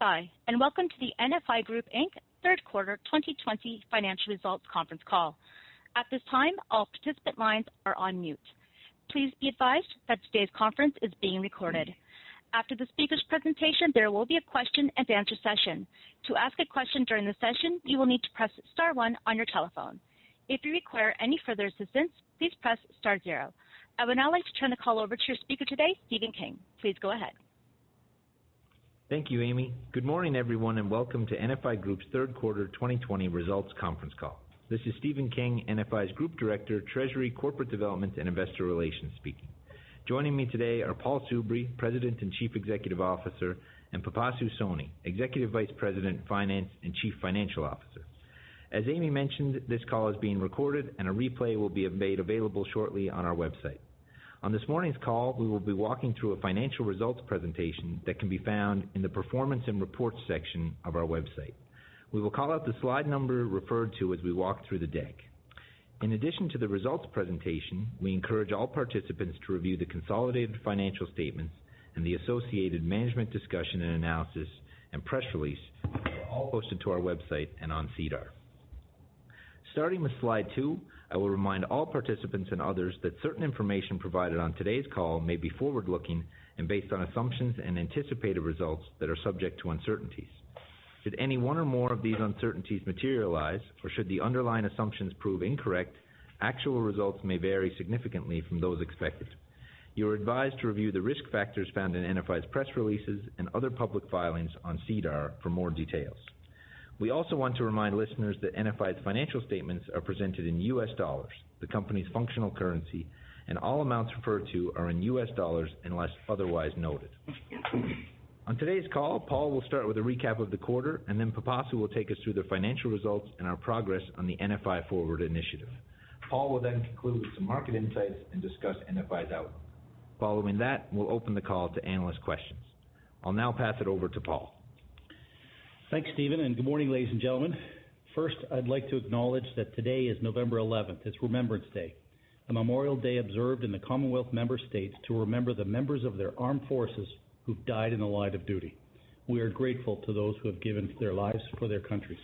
By, and welcome to the NFI Group Inc. third quarter 2020 financial results conference call. At this time, all participant lines are on mute. Please be advised that today's conference is being recorded. After the speaker's presentation, there will be a question and answer session. To ask a question during the session, you will need to press star one on your telephone. If you require any further assistance, please press star zero. I would now like to turn the call over to your speaker today, Stephen King. Please go ahead. Thank you, Amy. Good morning, everyone, and welcome to NFI Group's third quarter 2020 results conference call. This is Stephen King, NFI's Group Director, Treasury, Corporate Development, and Investor Relations speaking. Joining me today are Paul Soubry, President and Chief Executive Officer, and Pipasu Soni, Executive Vice President, Finance, and Chief Financial Officer. As Amy mentioned, this call is being recorded and a replay will be made available shortly on our website. On this morning's call, we will be walking through a financial results presentation that can be found in the Performance and Reports section of our website. We will call out the slide number referred to as we walk through the deck. In addition to the results presentation, we encourage all participants to review the consolidated financial statements and the associated management discussion and analysis and press release, all posted to our website and on SEDAR. Starting with slide two, I will remind all participants and others that certain information provided on today's call may be forward-looking and based on assumptions and anticipated results that are subject to uncertainties. Should any one or more of these uncertainties materialize, or should the underlying assumptions prove incorrect, actual results may vary significantly from those expected. You are advised to review the risk factors found in NFI's press releases and other public filings on SEDAR for more details. We also want to remind listeners that NFI's financial statements are presented in US dollars, the company's functional currency, and all amounts referred to are in US dollars unless otherwise noted. On today's call, Paul will start with a recap of the quarter, and then Pipasu will take us through the financial results and our progress on the NFI Forward initiative. Paul will then conclude with some market insights and discuss NFI's outlook. Following that, we'll open the call to analyst questions. I'll now pass it over to Paul. Thanks, Stephen, and good morning, ladies and gentlemen. First, I'd like to acknowledge that today is November 11th. It's Remembrance Day, a memorial day observed in the Commonwealth member states to remember the members of their armed forces who've died in the line of duty. We are grateful to those who have given their lives for their countries.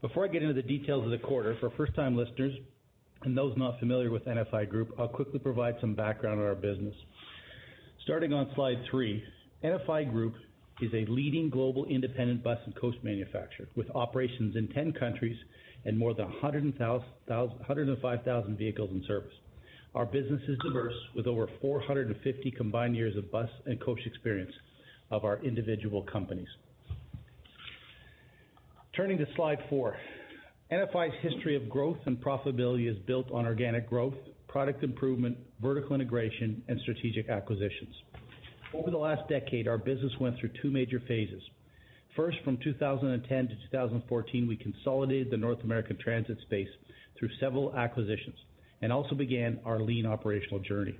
Before I get into the details of the quarter, for first-time listeners and those not familiar with NFI Group, I'll quickly provide some background on our business. Starting on slide three, NFI Group is a leading global independent bus and coach manufacturer with operations in 10 countries and more than 105,000 vehicles in service. Our business is diverse, with over 450 combined years of bus and coach experience of our individual companies. Turning to slide four. NFI's history of growth and profitability is built on organic growth, product improvement, vertical integration, and strategic acquisitions. Over the last decade, our business went through two major phases. First, from 2010 to 2014, we consolidated the North American transit space through several acquisitions and also began our lean operational journey.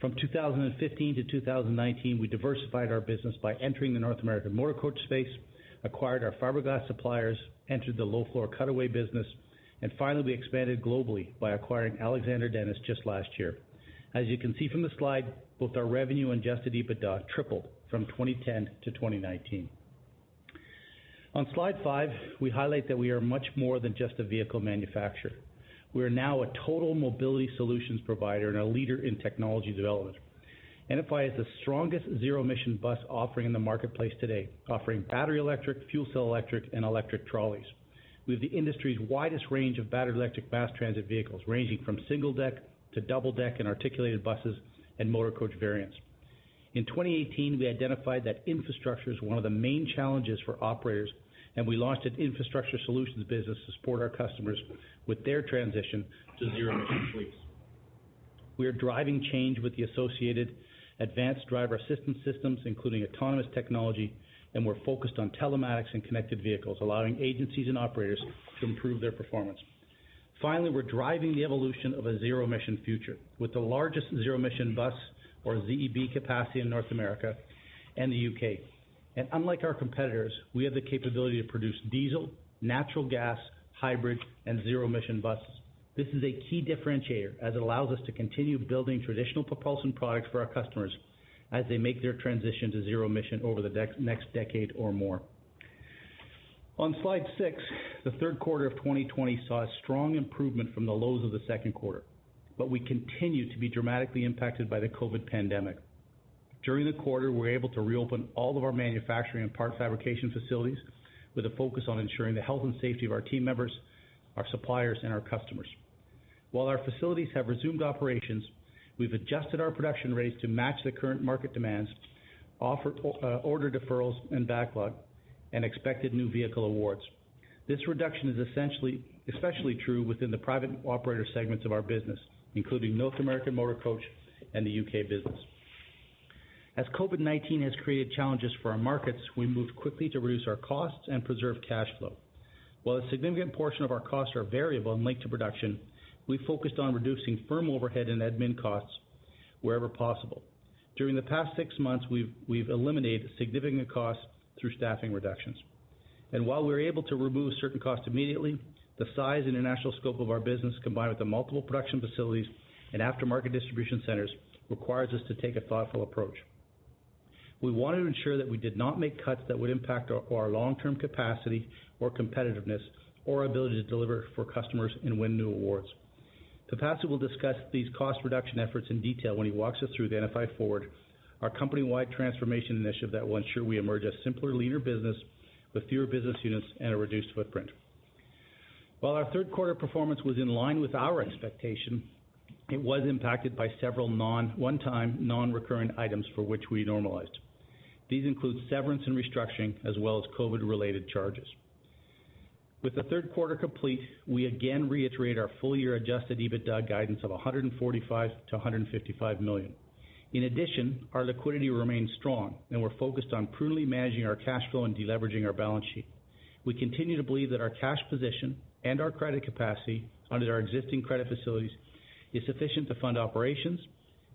From 2015 to 2019, we diversified our business by entering the North American motor coach space, acquired our fiberglass suppliers, entered the low-floor cutaway business, and finally, we expanded globally by acquiring Alexander Dennis just last year. As you can see from the slide, both our revenue and adjusted EBITDA tripled from 2010 to 2019. On slide five, we highlight that we are much more than just a vehicle manufacturer. We are now a total mobility solutions provider and a leader in technology development. NFI is the strongest zero-emission bus offering in the marketplace today, offering battery electric, fuel cell electric, and electric trolleys. We have the industry's widest range of battery electric mass transit vehicles, ranging from single deck to double deck and articulated buses and motor coach variants. In 2018, we identified that infrastructure is one of the main challenges for operators, and we launched an infrastructure solutions business to support our customers with their transition to zero-emission fleets. We are driving change with the associated advanced driver assistance systems, including autonomous technology, and we're focused on telematics and connected vehicles, allowing agencies and operators to improve their performance. Finally, we're driving the evolution of a zero-emission future with the largest zero-emission bus or ZEB capacity in North America and the U.K. And unlike our competitors, we have the capability to produce diesel, natural gas, hybrid, and zero-emission buses. This is a key differentiator as it allows us to continue building traditional propulsion products for our customers as they make their transition to zero emission over the next decade or more. On slide six, the third quarter of 2020 saw a strong improvement from the lows of the second quarter, but we continue to be dramatically impacted by the COVID pandemic. During the quarter, we were able to reopen all of our manufacturing and part fabrication facilities with a focus on ensuring the health and safety of our team members, our suppliers, and our customers. While our facilities have resumed operations, we've adjusted our production rates to match the current market demands, offer uh, order deferrals and backlog, and expected new vehicle awards. This reduction is essentially especially true within the private operator segments of our business, including North American Motor Coach and the U.K. business. As COVID-19 has created challenges for our markets, we moved quickly to reduce our costs and preserve cash flow. While a significant portion of our costs are variable and linked to production, we focused on reducing firm overhead and admin costs wherever possible. During the past six months, we've eliminated significant costs through staffing reductions. And while we were able to remove certain costs immediately, the size and international scope of our business, combined with the multiple production facilities and aftermarket distribution centers, requires us to take a thoughtful approach. We wanted to ensure that we did not make cuts that would impact our long-term capacity or competitiveness or ability to deliver for customers and win new awards. Pipasu will discuss these cost reduction efforts in detail when he walks us through the NFI Forward, our company-wide transformation initiative that will ensure we emerge a simpler, leaner business with fewer business units and a reduced footprint. While our third quarter performance was in line with our expectation, it was impacted by several non one-time, non-recurring items for which we normalized. These include severance and restructuring, as well as COVID-related charges. With the third quarter complete, we again reiterate our full-year adjusted EBITDA guidance of 145 million-155 million. In addition, our liquidity remains strong, and we're focused on prudently managing our cash flow and de-leveraging our balance sheet. We continue to believe that our cash position and our credit capacity under our existing credit facilities is sufficient to fund operations,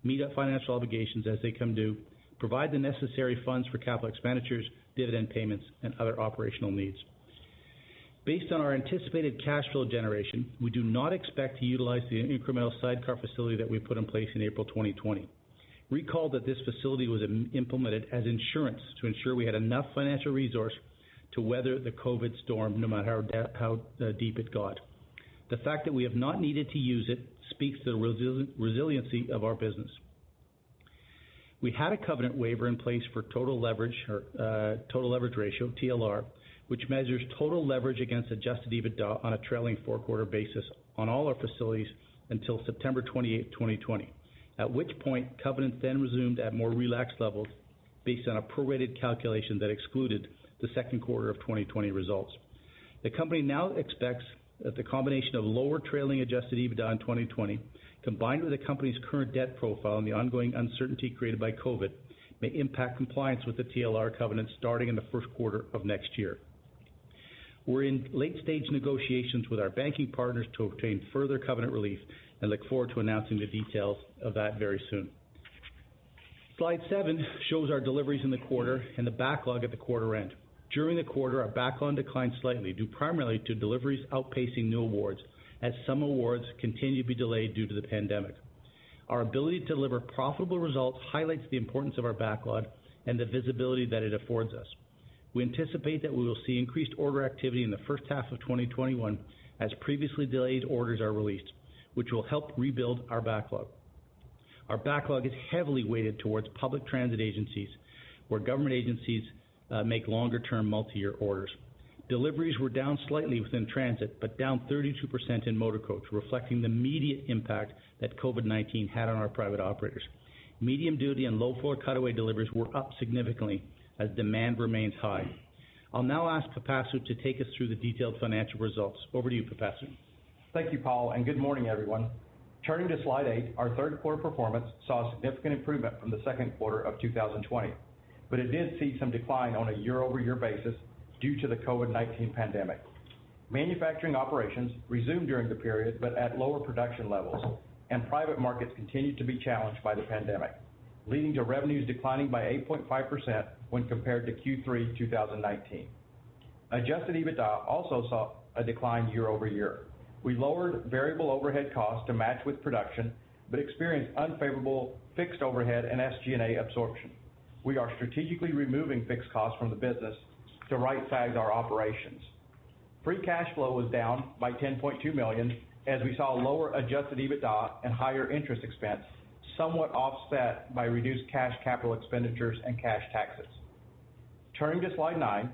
meet our financial obligations as they come due, provide the necessary funds for capital expenditures, dividend payments, and other operational needs. Based on our anticipated cash flow generation, we do not expect to utilize the incremental sidecar facility that we put in place in April 2020. Recall that this facility was implemented as insurance to ensure we had enough financial resource to weather the COVID storm, no matter how deep it got. The fact that we have not needed to use it speaks to the resiliency of our business. We had a covenant waiver in place for total leverage or uh total leverage ratio, TLR, which measures total leverage against adjusted EBITDA on a trailing four-quarter basis on all our facilities until September 28, 2020. At which point, covenants then resumed at more relaxed levels based on a prorated calculation that excluded the second quarter of 2020 results. The company now expects that the combination of lower trailing adjusted EBITDA in 2020, combined with the company's current debt profile and the ongoing uncertainty created by COVID, may impact compliance with the TLR covenant starting in the first quarter of next year. We're in late-stage negotiations with our banking partners to obtain further covenant relief and look forward to announcing the details of that very soon. Slide seven shows our deliveries in the quarter and the backlog at the quarter end. During the quarter, our backlog declined slightly, due primarily to deliveries outpacing new awards, as some awards continue to be delayed due to the pandemic. Our ability to deliver profitable results highlights the importance of our backlog and the visibility that it affords us. We anticipate that we will see increased order activity in the first half of 2021 as previously delayed orders are released, which will help rebuild our backlog. Our backlog is heavily weighted towards public transit agencies, where government agencies uh, make longer-term multi-year orders. Deliveries were down slightly within transit, but down 32% in motor coach, reflecting the immediate impact that COVID-19 had on our private operators. Medium-duty and low-floor cutaway deliveries were up significantly as demand remains high. I'll now ask Pipasu to take us through the detailed financial results. Over to you, Pipasu. Thank you, Paul, and good morning, everyone. Turning to slide eight, our third quarter performance saw a significant improvement from the second quarter of 2020, but it did see some decline on a year-over-year basis due to the COVID-19 pandemic. Manufacturing operations resumed during the period, but at lower production levels, and private markets continued to be challenged by the pandemic, leading to revenues declining by 8.5% when compared to Q3 2019. Adjusted EBITDA also saw a decline year-over-year. We lowered variable overhead costs to match with production, but experienced unfavorable fixed overhead and SG&A absorption. We are strategically removing fixed costs from the business to right-size our operations. Free cash flow was down by 10.2 million as we saw lower adjusted EBITDA and higher interest expense, somewhat offset by reduced cash capital expenditures and cash taxes. Turning to slide nine,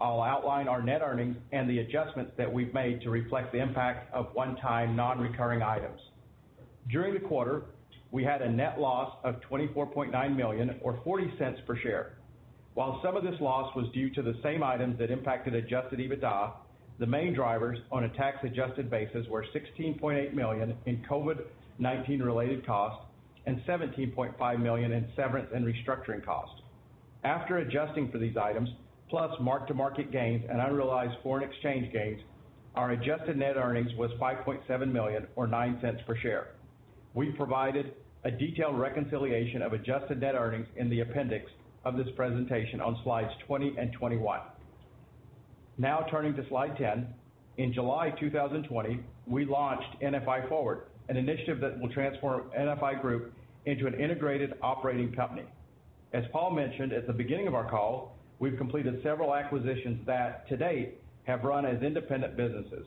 I'll outline our net earnings and the adjustments that we've made to reflect the impact of one-time non-recurring items. During the quarter, we had a net loss of 24.9 million or $0.40 per share. While some of this loss was due to the same items that impacted adjusted EBITDA, the main drivers on a tax-adjusted basis were 16.8 million in COVID-19 related costs and 17.5 million in severance and restructuring costs. After adjusting for these items, plus mark-to-market gains and unrealized foreign exchange gains, our adjusted net earnings was 5.7 million or $0.09 per share. We provided a detailed reconciliation of adjusted net earnings in the appendix of this presentation on slides 20 and 21. Now turning to slide 10. In July 2020, we launched NFI Forward, an initiative that will transform NFI Group into an integrated operating company. As Paul mentioned at the beginning of our call, we've completed several acquisitions that, to date, have run as independent businesses.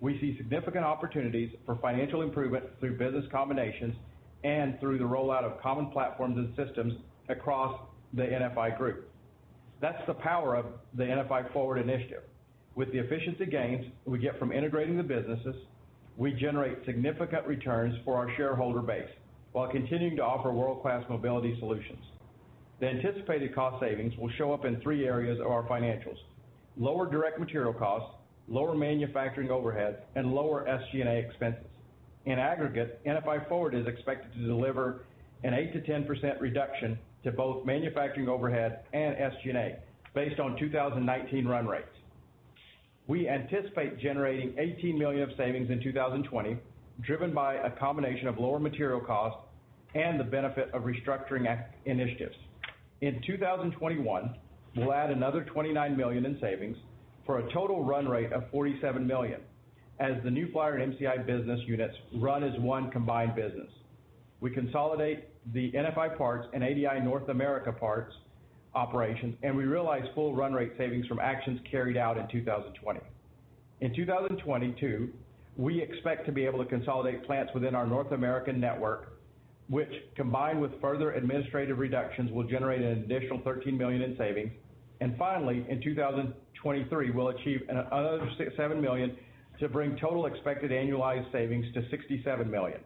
We see significant opportunities for financial improvement through business combinations and through the rollout of common platforms and systems across the NFI Group. That's the power of the NFI Forward initiative. With the efficiency gains we get from integrating the businesses, we generate significant returns for our shareholder base while continuing to offer world-class mobility solutions. The anticipated cost savings will show up in three areas of our financials: lower direct material costs, lower manufacturing overhead, and lower SG&A expenses. In aggregate, NFI Forward is expected to deliver an 8%-10% reduction to both manufacturing overhead and SG&A based on 2019 run rates. We anticipate generating 18 million of savings in 2020, driven by a combination of lower material costs and the benefit of restructuring initiatives. In 2021, we'll add another 29 million in savings for a total run rate of 47 million as the New Flyer and MCI business units run as one combined business. We consolidate the NFI Parts and ADL North America Parts operations, and we realize full run rate savings from actions carried out in 2020. In 2022, we expect to be able to consolidate plants within our North American network, which, combined with further administrative reductions, will generate an additional 13 million in savings. And finally, in 2023, we'll achieve another 7 million to bring total expected annualized savings to 67 million.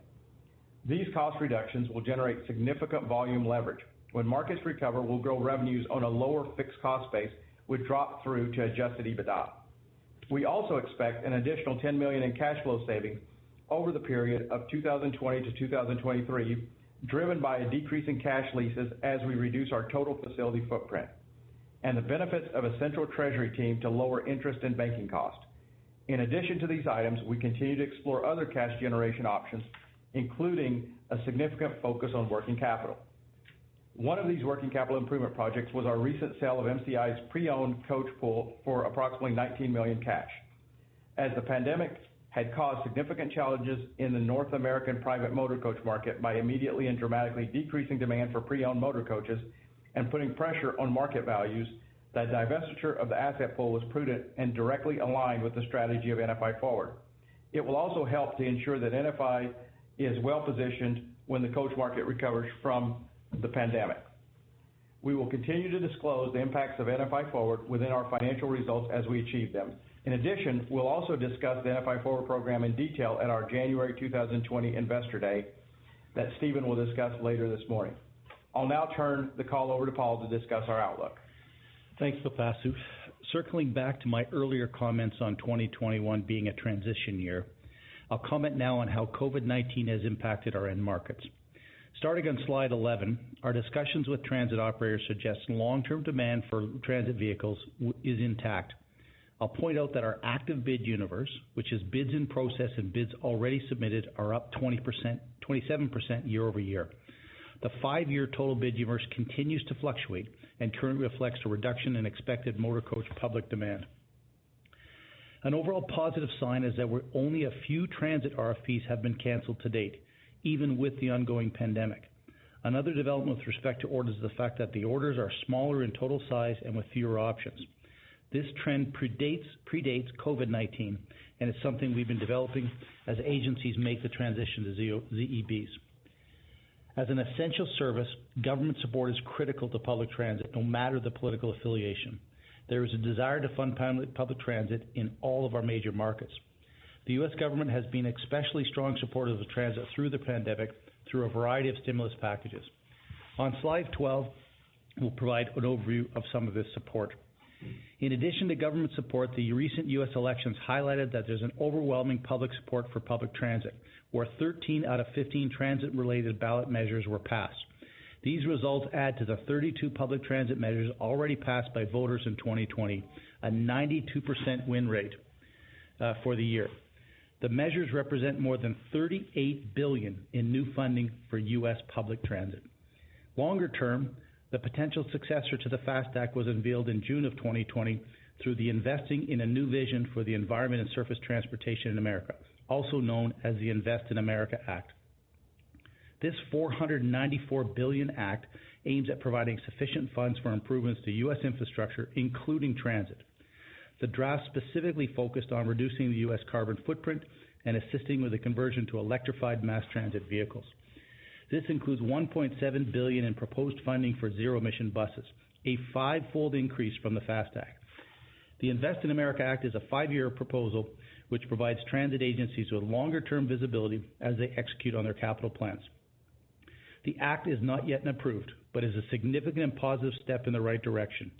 These cost reductions will generate significant volume leverage. When markets recover, we'll grow revenues on a lower fixed cost base, which drop through to adjusted EBITDA. We also expect an additional 10 million in cash flow savings over the period of 2020 to 2023, driven by a decrease in cash leases as we reduce our total facility footprint, and the benefits of a central treasury team to lower interest and banking costs. In addition to these items, we continue to explore other cash generation options, including a significant focus on working capital. One of these working capital improvement projects was our recent sale of MCI's pre-owned coach pool for approximately 19 million cash. As the pandemic had caused significant challenges in the North American private motor coach market by immediately and dramatically decreasing demand for pre-owned motor coaches and putting pressure on market values, that divestiture of the asset pool was prudent and directly aligned with the strategy of NFI Forward. It will also help to ensure that NFI is well-positioned when the coach market recovers from the pandemic. We will continue to disclose the impacts of NFI Forward within our financial results as we achieve them. In addition, we'll also discuss the NFI Forward program in detail at our January 2020 Investor Day that Stephen will discuss later this morning. I'll now turn the call over to Paul to discuss our outlook. Thanks, Pipasu. Circling back to my earlier comments on 2021 being a transition year, I'll comment now on how COVID-19 has impacted our end markets. Starting on slide 11, our discussions with transit operators suggest long-term demand for transit vehicles is intact. I'll point out that our active bid universe, which is bids in process and bids already submitted, are up 27% year-over-year. The five-year total bid universe continues to fluctuate and currently reflects a reduction in expected motor coach public demand. An overall positive sign is that only a few transit RFPs have been canceled to date, even with the ongoing pandemic. Another development with respect to orders is the fact that the orders are smaller in total size and with fewer options. This trend predates COVID-19 and is something we've been developing as agencies make the transition to ZEBs. As an essential service, government support is critical to public transit, no matter the political affiliation. There is a desire to fund public transit in all of our major markets. The U.S. government has been especially strong supporters of transit through the pandemic through a variety of stimulus packages. On slide 12, we'll provide an overview of some of this support. In addition to government support, the recent U.S. elections highlighted that there's an overwhelming public support for public transit, where 13 out of 15 transit-related ballot measures were passed. These results add to the 32 public transit measures already passed by voters in 2020, a 92% win rate uh, for the year. The measures represent more than 38 billion in new funding for U.S. public transit. Longer term, the potential successor to the FAST Act was unveiled in June of 2020 through the Investing in a New Vision for the Environment and Surface Transportation in America, also known as the Invest in America Act. This 494 billion act aims at providing sufficient funds for improvements to U.S. infrastructure, including transit. The draft specifically focused on reducing the U.S. carbon footprint and assisting with the conversion to electrified mass transit vehicles. This includes 1.7 billion in proposed funding for zero-emission buses, a five-fold increase from the FAST Act. The Invest in America Act is a five-year proposal which provides transit agencies with longer-term visibility as they execute on their capital plans. The act is not yet approved, but is a significant and positive step in the right direction.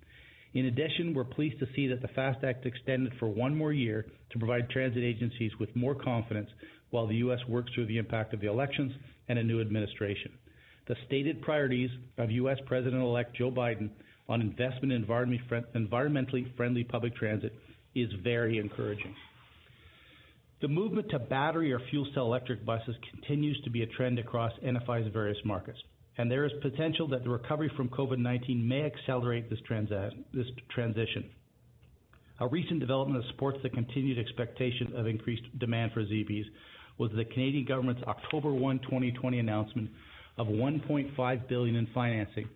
In addition, we're pleased to see that the FAST Act extended for one more year to provide transit agencies with more confidence while the U.S. works through the impact of the elections and a new administration. The stated priorities of U.S. President-elect Joe Biden on investment in environmentally friendly public transit is very encouraging. The movement to battery or fuel cell electric buses continues to be a trend across NFI's various markets, and there is potential that the recovery from COVID-19 may accelerate this transition. A recent development that supports the continued expectation of increased demand for ZEBs was the Canadian government's October 1, 2020 announcement of 1.5 billion in financing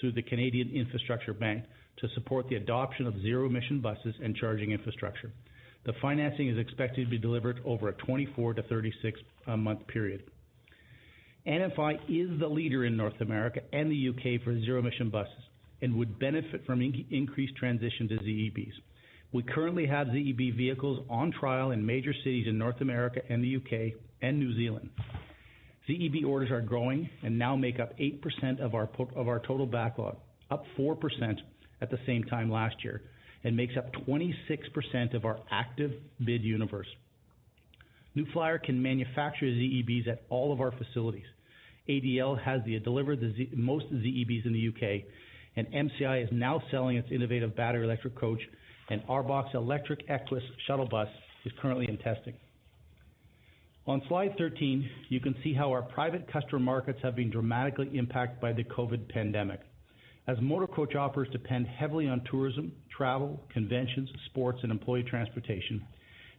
through the Canadian Infrastructure Bank to support the adoption of zero-emission buses and charging infrastructure. The financing is expected to be delivered over a 24 to 36-month uh, period. NFI is the leader in North America and the U.K. for zero-emission buses and would benefit from increased transition to ZEBs. We currently have ZEB vehicles on trial in major cities in North America and the U.K. and New Zealand. ZEB orders are growing and now make up 8% of our put of our total backlog, up 4% at the same time last year, and makes up 26% of our active bid universe. New Flyer can manufacture ZEBs at all of our facilities. ADL has delivered the most ZEBs in the U.K., and MCI is now selling its innovative battery electric coach, and ARBOC's electric Equess shuttle bus is currently in testing. On slide 13, you can see how our private customer markets have been dramatically impacted by the COVID pandemic. As motor coach operators depend heavily on tourism, travel, conventions, sports, and employee transportation,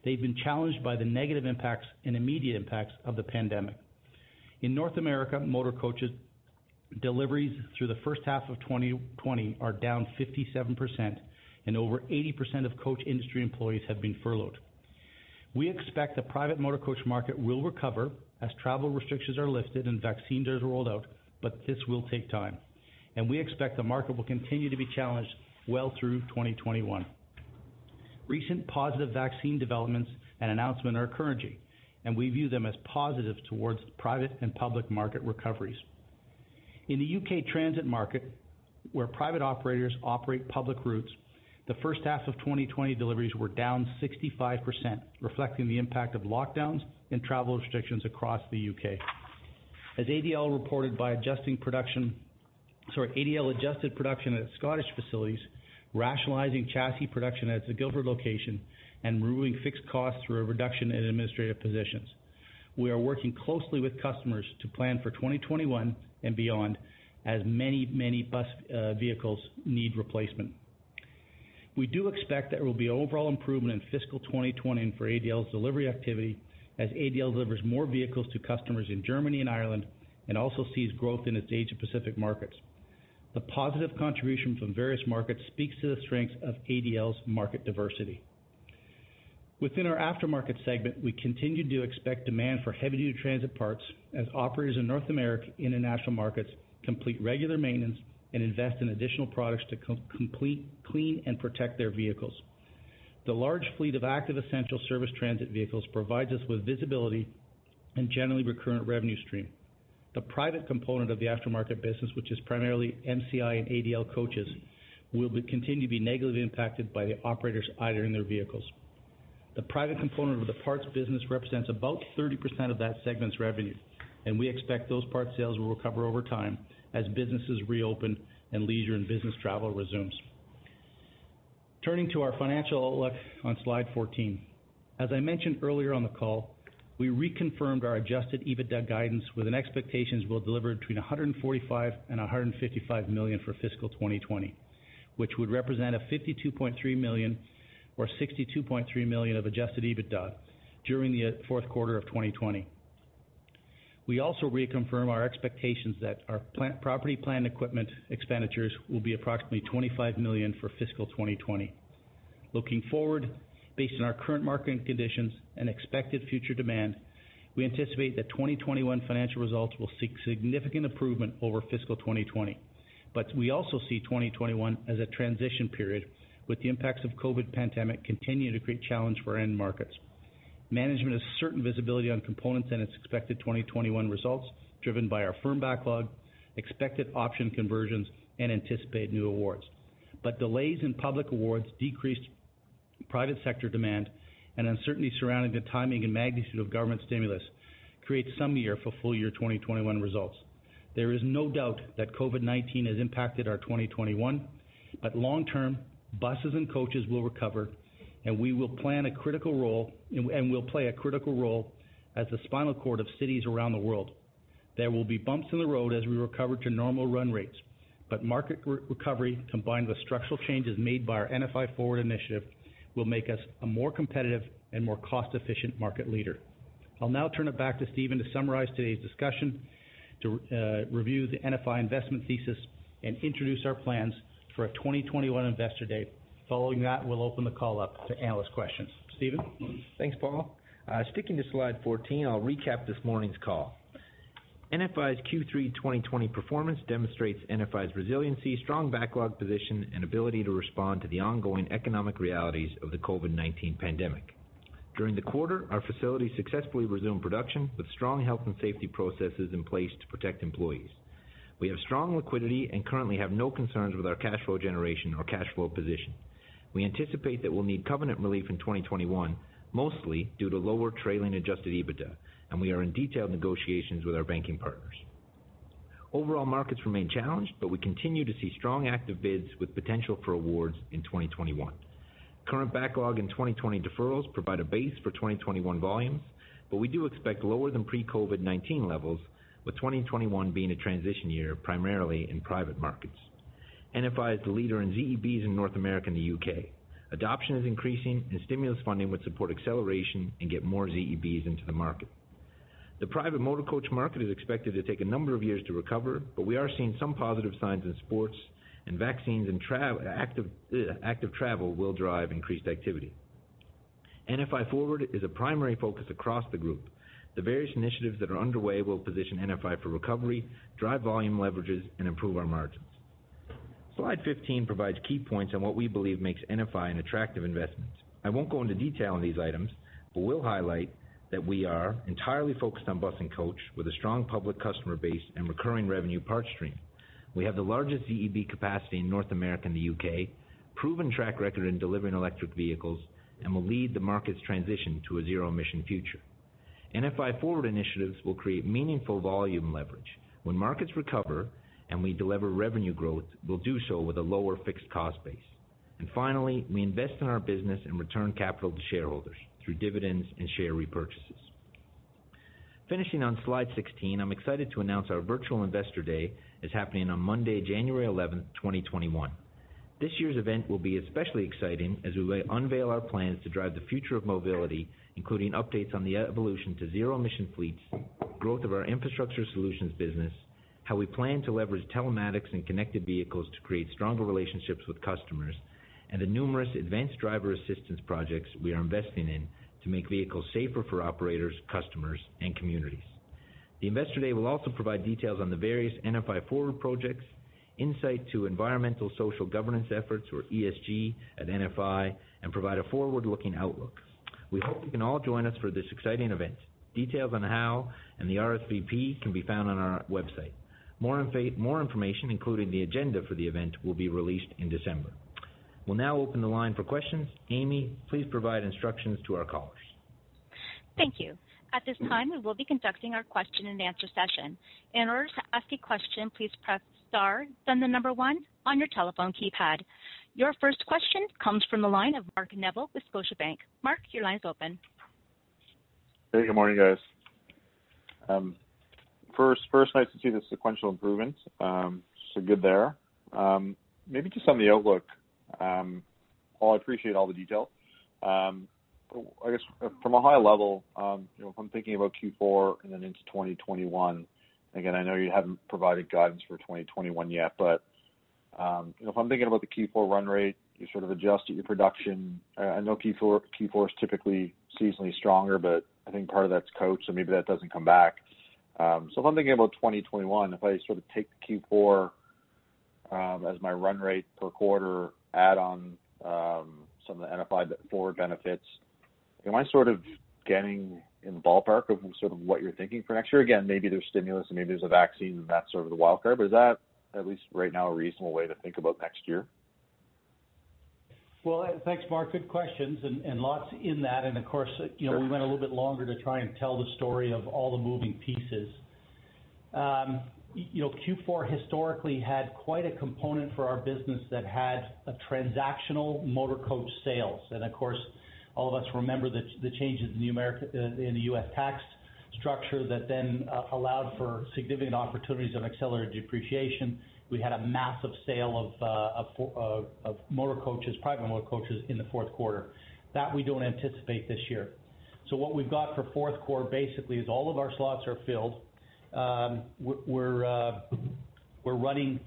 they've been challenged by the negative impacts and immediate impacts of the pandemic. In North America, motor coaches deliveries through the first half of 2020 are down 57%, and over 80% of coach industry employees have been furloughed. We expect the private motor coach market will recover as travel restrictions are lifted and vaccines are rolled out, but this will take time, and we expect the market will continue to be challenged well through 2021. Recent positive vaccine developments and announcements are encouraging, and we view them as positive towards private and public market recoveries. In the U.K. transit market, where private operators operate public routes, the first half of 2020 deliveries were down 65%, reflecting the impact of lockdowns and travel restrictions across the U.K. As ADL reported by adjusting production, sorry, ADL adjusted production at its Scottish facilities, rationalizing chassis production at its Guildford location, and removing fixed costs through a reduction in administrative positions. We are working closely with customers to plan for 2021 and beyond, as many, many bus uh, vehicles need replacement. We do expect that there will be overall improvement in fiscal 2020 for ADL's delivery activity as ADL delivers more vehicles to customers in Germany and Ireland and also sees growth in its Asia Pacific markets. The positive contribution from various markets speaks to the strengths of ADL's market diversity. Within our aftermarket segment, we continue to expect demand for heavy-duty transit parts as operators in North America and international markets complete regular maintenance and invest in additional products to complete, clean, and protect their vehicles. The large fleet of active essential service transit vehicles provides us with visibility and generally recurrent revenue stream. The private component of the aftermarket business, which is primarily MCI and ADL coaches, will continue to be negatively impacted by the operators idling their vehicles. The private component of the parts business represents about 30% of that segment's revenue, and we expect those parts sales will recover over time as businesses reopen and leisure and business travel resumes. Turning to our financial outlook on slide 14. As I mentioned earlier on the call, we reconfirmed our adjusted EBITDA guidance with an expectations we'll deliver between 145 million and 155 million for fiscal 2020, which would represent a 52.3 million or 62.3 million of adjusted EBITDA during the fourth quarter of 2020. We also reconfirm our expectations that our property, plant, and equipment expenditures will be approximately 25 million for fiscal 2020. Looking forward, based on our current market conditions and expected future demand, we anticipate that 2021 financial results will see significant improvement over fiscal 2020. We also see 2021 as a transition period with the impacts of COVID pandemic continuing to create challenge for end markets. Management has certain visibility on components and its expected 2021 results, driven by our firm backlog, expected option conversions, and anticipated new awards. But delays in public awards, decreased private sector demand, and uncertainty surrounding the timing and magnitude of government stimulus creates some year for full year 2021 results. There is no doubt that COVID-19 has impacted our 2021, but long term, buses and coaches will recover, and we will play a critical role as the spinal cord of cities around the world. There will be bumps in the road as we recover to normal run rates, but market recovery, combined with structural changes made by our NFI Forward initiative, will make us a more competitive and more cost-efficient market leader. I'll now turn it back to Stephen to summarize today's discussion, to uh, review the NFI investment thesis, and introduce our plans for a 2021 Investor Day. Following that, we'll open the call up to analyst questions. Stephen? Thanks, Paul. Uh, sticking to slide 14, I'll recap this morning's call. NFI's Q3 2020 performance demonstrates NFI's resiliency, strong backlog position, and ability to respond to the ongoing economic realities of the COVID-19 pandemic. During the quarter, our facilities successfully resumed production with strong health and safety processes in place to protect employees. We have strong liquidity and currently have no concerns with our cash flow generation or cash flow position. We anticipate that we'll need covenant relief in 2021, mostly due to lower trailing adjusted EBITDA, and we are in detailed negotiations with our banking partners. Overall markets remain challenged, but we continue to see strong active bids with potential for awards in 2021. Current backlog and 2020 deferrals provide a base for 2021 volumes, but we do expect lower than pre-COVID-19 levels, with 2021 being a transition year, primarily in private markets. NFI is the leader in ZEBs in North America and the U.K. Adoption is increasing, and stimulus funding would support acceleration and get more ZEBs into the market. The private motor coach market is expected to take a number of years to recover, but we are seeing some positive signs in sports, and vaccines and active travel will drive increased activity. NFI Forward is a primary focus across the group. The various initiatives that are underway will position NFI for recovery, drive volume leverages, and improve our margins. Slide 15 provides key points on what we believe makes NFI an attractive investment. I won't go into detail on these items, but will highlight that we are entirely focused on bus and coach with a strong public customer base and recurring revenue parts stream. We have the largest ZEB capacity in North America and the U.K., proven track record in delivering electric vehicles, and will lead the market's transition to a zero-emission future. NFI Forward initiatives will create meaningful volume leverage. When markets recover and we deliver revenue growth, we'll do so with a lower fixed cost base. And finally, we invest in our business and return capital to shareholders through dividends and share repurchases. Finishing on slide 16, I'm excited to announce our virtual Investor Day is happening on Monday, January 11th, 2021. This year's event will be especially exciting as we unveil our plans to drive the future of mobility, including updates on the evolution to zero-emission fleets, growth of our infrastructure solutions business, how we plan to leverage telematics and connected vehicles to create stronger relationships with customers, and the numerous advanced driver assistance projects we are investing in to make vehicles safer for operators, customers, and communities. The Investor Day will also provide details on the various NFI Forward projects, insight to environmental social governance efforts, or ESG, at NFI, and provide a forward-looking outlook. We hope you can all join us for this exciting event. Details on how and the RSVP can be found on our website. More information, including the agenda for the event, will be released in December. We'll now open the line for questions. Amy, please provide instructions to our callers. Thank you. At this time, we will be conducting our question and answer session. In order to ask a question, please press star, then the number one on your telephone keypad. Your first question comes from the line of Mark Neville with Scotiabank. Mark, your line is open. Hey, good morning, guys. Um, First, nice to see the sequential improvements. Um, so good there. Um, maybe just on the outlook, um, while I appreciate all the detail, I guess uh, from a high level, if I'm thinking about Q4 and then into 2021, again, I know you haven't provided guidance for 2021 yet, but if I'm thinking about the Q4 run rate, you sort of adjusted your production. I know Q4 is typically seasonally stronger, but I think part of that's coach, so maybe that doesn't come back. Um, if I'm thinking about 2021, if I sort of take the Q4 um, as my run rate per quarter, add on um, some of the NFI Forward benefits, am I sort of getting in the ballpark of sort of what you're thinking for next year? Again, maybe there's stimulus and maybe there's a vaccine and that's sort of the wild card, but is that, at least right now, a reasonable way to think about next year? Well, thanks, Mark. Good questions and lots in that. And of course, you know, sure. we went a little bit longer to try and tell the story of all the moving pieces. Um, you know, Q4 historically had quite a component for our business that had a transactional motor coach sales. And of course, all of us remember the the changes in the America, uh, in the U.S. tax structure that then allowed for significant opportunities of accelerated depreciation. We had a massive sale of motor coaches, private motor coaches, in the fourth quarter. That we don't anticipate this year. So what we've got for fourth quarter basically is all of our slots are filled. Um we're uh we're running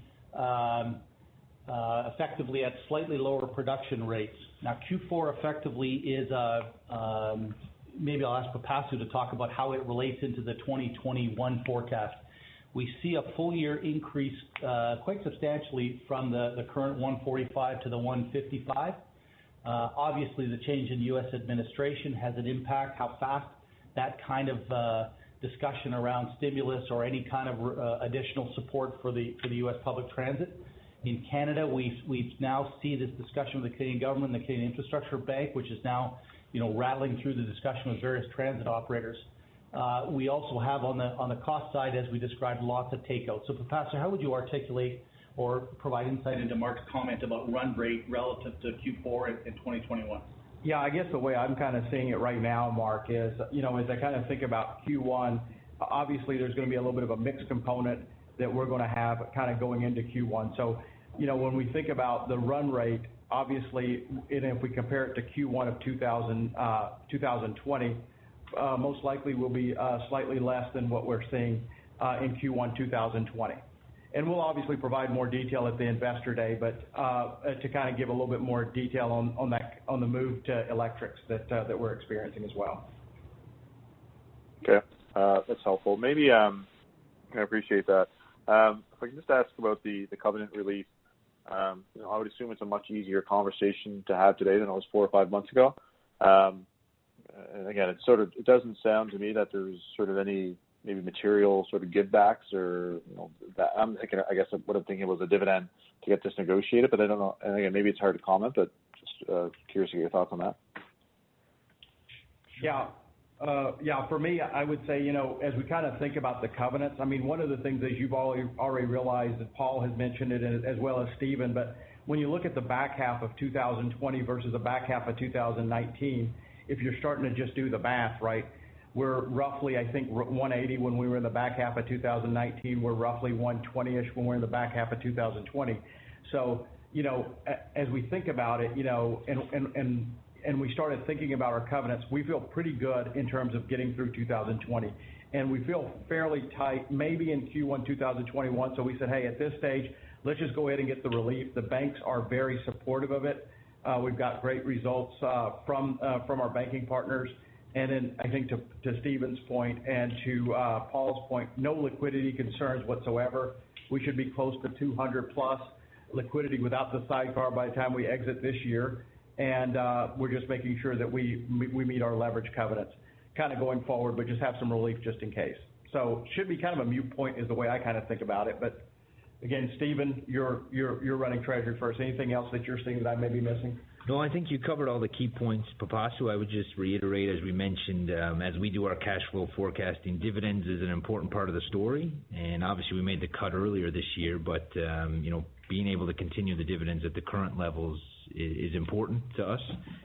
effectively at slightly lower production rates. Now Q4 effectively is, um maybe I'll ask Pipasu to talk about how it relates into the 2021 forecast. We see a full year increase uh, quite substantially from the current 145 to the 155. Uh, obviously, the change in U.S. administration has an impact, how fast that kind of uh, discussion around stimulus or any kind of additional support for the U.S. public transit. In Canada, we now see this discussion with the Canadian government the Canada Infrastructure Bank, which is now you know rattling through the discussion with various transit operators. Uh, we also have on the on the cost side, as we described, lots of takeout. Pipasu, how would you articulate or provide insight into Mark's comment about run rate relative to Q4 in 2021? Yeah, I guess the way I'm kind of seeing it right now, Mark, is you know, as I kind of think about Q1, obviously there's going to be a little bit of a mixed component that we're going to have kind of going into Q1. So, you know, when we think about the run rate, obviously, if we compare it to Q1 of 2020, uh, Uh, most likely will be uh, slightly less than what we're seeing uh, in Q1 2020. We'll obviously provide more detail at the Investor Day, but to kind of give a little bit more detail on that on the move to electrics that that we're experiencing as well. Okay. That's helpful. Maybe um I appreciate that. Um, if I can just ask about the covenant relief. Um, I would assume it's a much easier conversation to have today than it was four or five months ago. Um, And again, it sort of it doesn't sound to me that there's sort of any maybe material sort of givebacks or, you know, that I'm thinking, I guess what I'm thinking was a dividend to get this negotiated, but I don't know. And again, maybe it's hard to comment, but just uh, curious to get your thoughts on that. Yeah. Uh, Yeah, for me, I would say, you know, as we kind of think about the covenants, I mean, one of the things as you've already realized that Paul has mentioned it as well as Stephen, but when you look at the back half of 2020 versus the back half of 2019, if you're starting to just do the math, right? We're roughly, I think, 180 when we were in the back half of 2019. We're roughly 120-ish when we're in the back half of 2020. You know, as we think about it, you know, and we started thinking about our covenants, we feel pretty good in terms of getting through 2020. and We feel fairly tight maybe in Q1 2021. So We said, "Hey, at this stage, let's just go ahead and get the relief." The banks are very supportive of it. We've got great results uh from uh from our banking partners. And then I think to Stephen's point and to Paul's point, no liquidity concerns whatsoever. We should be close to 200+ liquidity without the sidecar by the time we exit this year. And uh we're just making sure that we we meet our leverage covenants kind of going forward, but just have some relief just in case. So should be kind of a moot point is the way I kind of think about it. Again, Stephen, you're you're you're running treasury first. Anything else that you're seeing that I may be missing? No, I think you covered all the key points, Pipasu. I would just reiterate, as we mentioned, um, as we do our cash flow forecasting, dividends is an important part of the story. And obviously, we made the cut earlier this year, but um, you know, being able to continue the dividends at the current levels is important to us.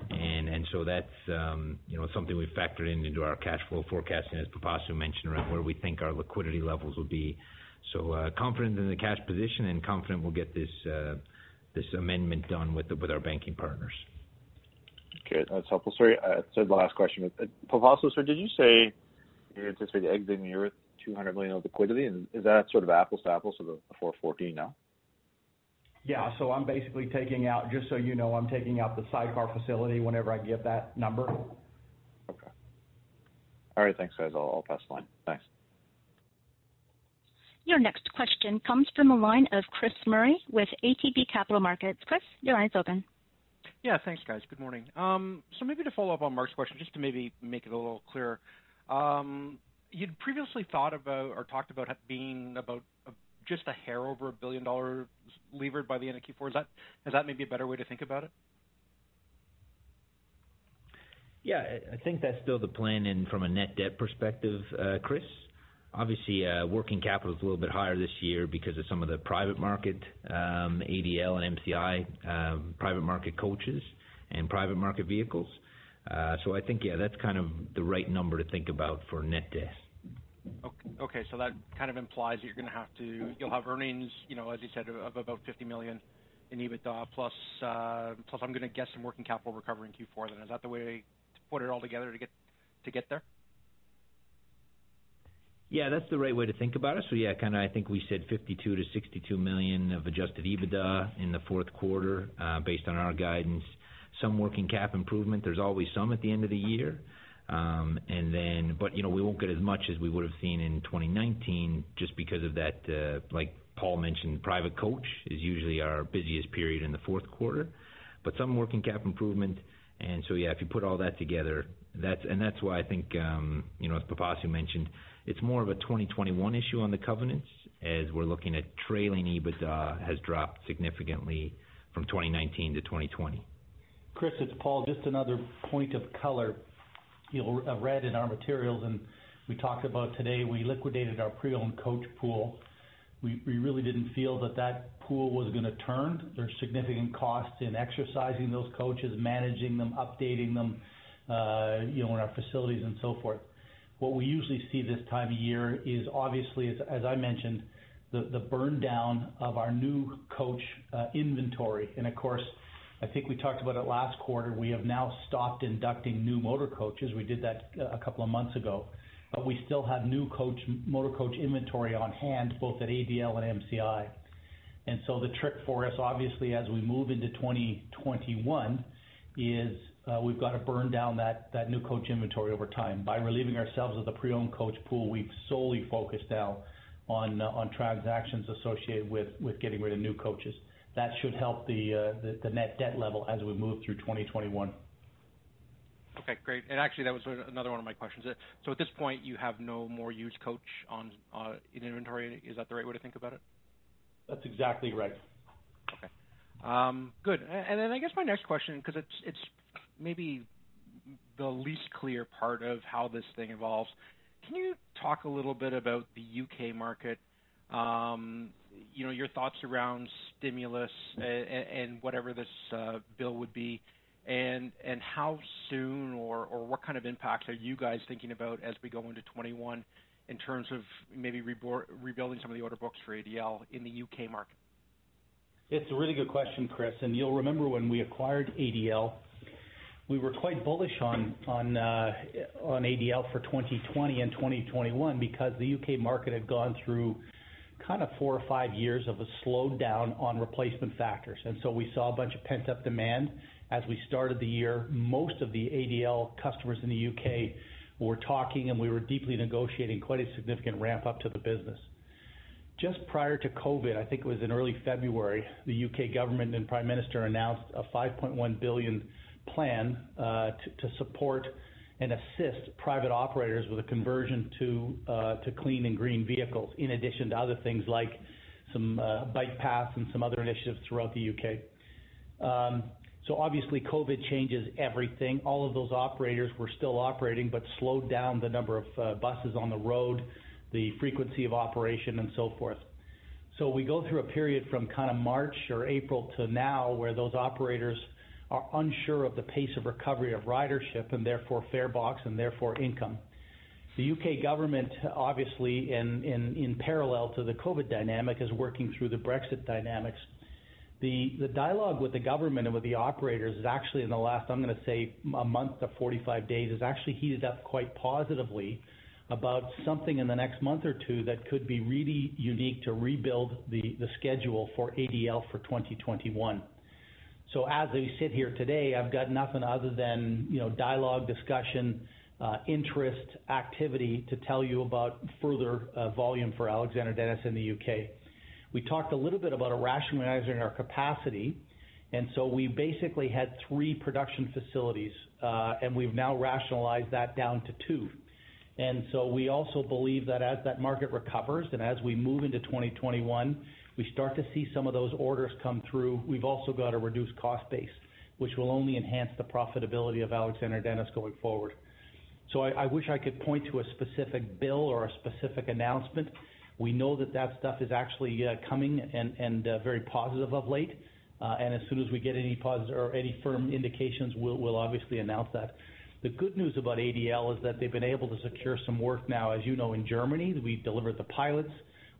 And and so that's um, you know, something we've factored into our cash flow forecasting, as Pipasu mentioned, around where we think our liquidity levels will be. Confident in the cash position and confident we'll get this uh this amendment done with with our banking partners. Okay, that's helpful. Sorry, uh said the last question. Pipasu, sir, did you say you anticipate exiting the year with 200 million of liquidity? And is that sort of apples to apples to the 414 now? Yeah. So I'm basically taking out, just so you know, I'm taking out the sidecar facility whenever I give that number. Okay. All right. Thanks, guys. I'll pass the line. Thanks. Your next question comes from the line of Chris Murray with ATB Capital Markets. Chris, your line's open. Yeah, thanks, guys. Good morning. Um so maybe to follow up on Mark's question, just to maybe make it a little clearer. You'd previously thought about or talked about being about just a hair over 1 billion dollars levered by the end of Q4. Is that is that maybe a better way to think about it? Yeah, I think that's still the plan and from a net debt perspective, Chris. Obviously, uh, working capital is a little bit higher this year because of some of the private market, um, ADL and MCI, um, private market coaches and private market vehicles. Uh so I think, yeah, that's kind of the right number to think about for net debt. Okay. That kind of implies that you'll have earnings, you know, as you said, of about 50 million in EBITDA uh, plus I'm gonna guess some working capital recovery in Q4 then. Is that the way to put it all together to get to get there? Yeah, that's the right way to think about it. So yeah, kinda I think we said 52 to 62 million of adjusted EBITDA in the fourth quarter, uh, based on our guidance. Some working cap improvement. There's always some at the end of the year. Um, and then, but you know, we won't get as much as we would have seen in 2019 just because of that, Uh, like Paul mentioned, private coach is usually our busiest period in the fourth quarter. But some working cap improvement. And so yeah, if you put all that together, that's and that's why I think, um, you know, as Pipasu mentioned, it's more of a 2021 issue on the covenants as we're looking at trailing EBITDA has dropped significantly from 2019 to 2020. Chris, it's Paul. Just another point of color. You'll have read in our materials, and we talked about today, we liquidated our pre-owned coach pool. We really didn't feel that that pool was gonna turn. There's significant costs in exercising those coaches, managing them, updating them, uh, you know, in our facilities and so forth. What we usually see this time of year is obviously, as I mentioned, the burn down of our new coach uh, inventory. And of course, I think we talked about it last quarter, we have now stopped inducting new motor coaches. We did that uh, a couple of months ago. But we still have new coach motor coach inventory on hand, both at ADL and MCI. And so the trick for us, obviously, as we move into 2021, is Uh, we've got to burn down that new coach inventory over time. By relieving ourselves of the pre-owned coach pool, we've solely focused now on uh, transactions associated with getting rid of new coaches. That should help the uh, net debt level as we move through 2021. Okay, great. And actually, that was another one of my questions. So at this point, you have no more used coach in inventory. Is that the right way to think about it? That's exactly right. Okay. Um, good. And and then I guess my next question, because it's maybe the least clear part of how this thing evolves. Can you talk a little bit about the U.K. market? Um, you know, your thoughts around stimulus and whatever this uh, bill would be, and and how soon or or what kind of impact are you guys thinking about as we go into 2021 in terms of maybe rebuilding some of the order books for ADL in the U.K. market? It's a really good question, Chris. And you'll remember when we acquired ADL, we were quite bullish on uh uh on ADL for 2020 and 2021 because the U.K. market had gone through kind of four or five years of a slowdown on replacement factors. And so we saw a bunch of pent-up demand as we started the year. Most of the ADL customers in the U.K. were talking, and we were deeply negotiating quite a significant ramp-up to the business. Just prior to COVID, I think it was in early February, the U.K. government and Prime Minister announced a 5.1 billion plan uh, to support and assist private operators with a conversion uh, to clean and green vehicles, in addition to other things like some uh, bike paths and some other initiatives throughout the U.K. Um so obviously, COVID changes everything. All of those operators were still operating but slowed down the number of buses on the road, the frequency of operation, and so forth. So we go through a period from kind of March or April to now, where those operators are unsure of the pace of recovery of ridership and therefore fare box and therefore income. The U.K. government, obviously, in parallel to the COVID dynamic, is working through the Brexit dynamics. The dialogue with the government and with the operators is actually in the last, I'm going to say, a month to 45 days, has actually heated up quite positively about something in the next month or two that could be really unique to rebuild the schedule for ADL for 2021. So as we sit here today, I've got nothing other than you know dialogue, discussion, uh, interest, activity to tell you about further uh, volume for Alexander Dennis in the U.K. We talked a little bit about rationalizing our capacity. And so we basically had three production facilities, uh, and we've now rationalized that down to two. And so We also believe that as that market recovers and as we move into 2021, we start to see some of those orders come through. We've also got a reduced cost base, which will only enhance the profitability of Alexander Dennis going forward. So I wish I could point to a specific bill or a specific announcement. We know that that stuff is actually coming and very positive of late. Uh and as soon as we get any posit or any firm indications, we'll obviously announce that. The good news about ADL is that they've been able to secure some work now. As you know, in Germany, we delivered the pilots.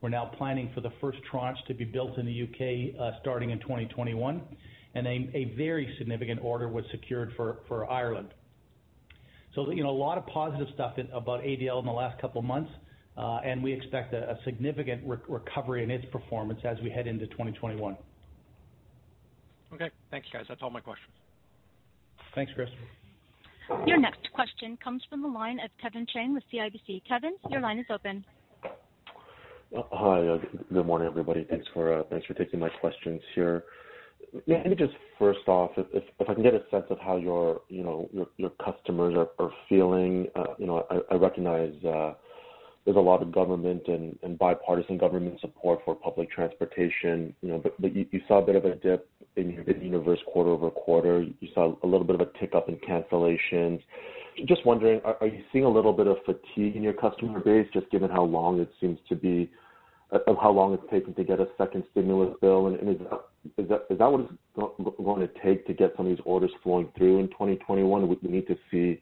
We're now planning for the first tranche to be built in the U.K. Uh, starting in 2021. A a very significant order was secured for Ireland. So you know a lot of positive stuff about ADL in the last couple of months, uh, and we expect a significant recovery in its performance as we head into 2021. Okay. Thanks, guys. That's all my questions. Thanks, Chris. Your next question comes from the line of Kevin Chiang with CIBC. Kevin, your line is open. Hi. Good morning, everybody. Thanks for uh thanks for taking my questions here. Maybe just first off, if I can get a sense of how your you know your customers are feeling. Uh you know, I recognize there's a lot of government and bipartisan government support for public transportation. You know, but you saw a bit of a dip in your universe quarter-over-quarter. You saw a little bit of a tick up in cancellations. Just wondering, are you seeing a little bit of fatigue in your customer base, just given how long it seems to be, of how long it's taken to get a second stimulus bill? And is that is that what it's going to take to get some of these orders flowing through in 2021? Would we need to see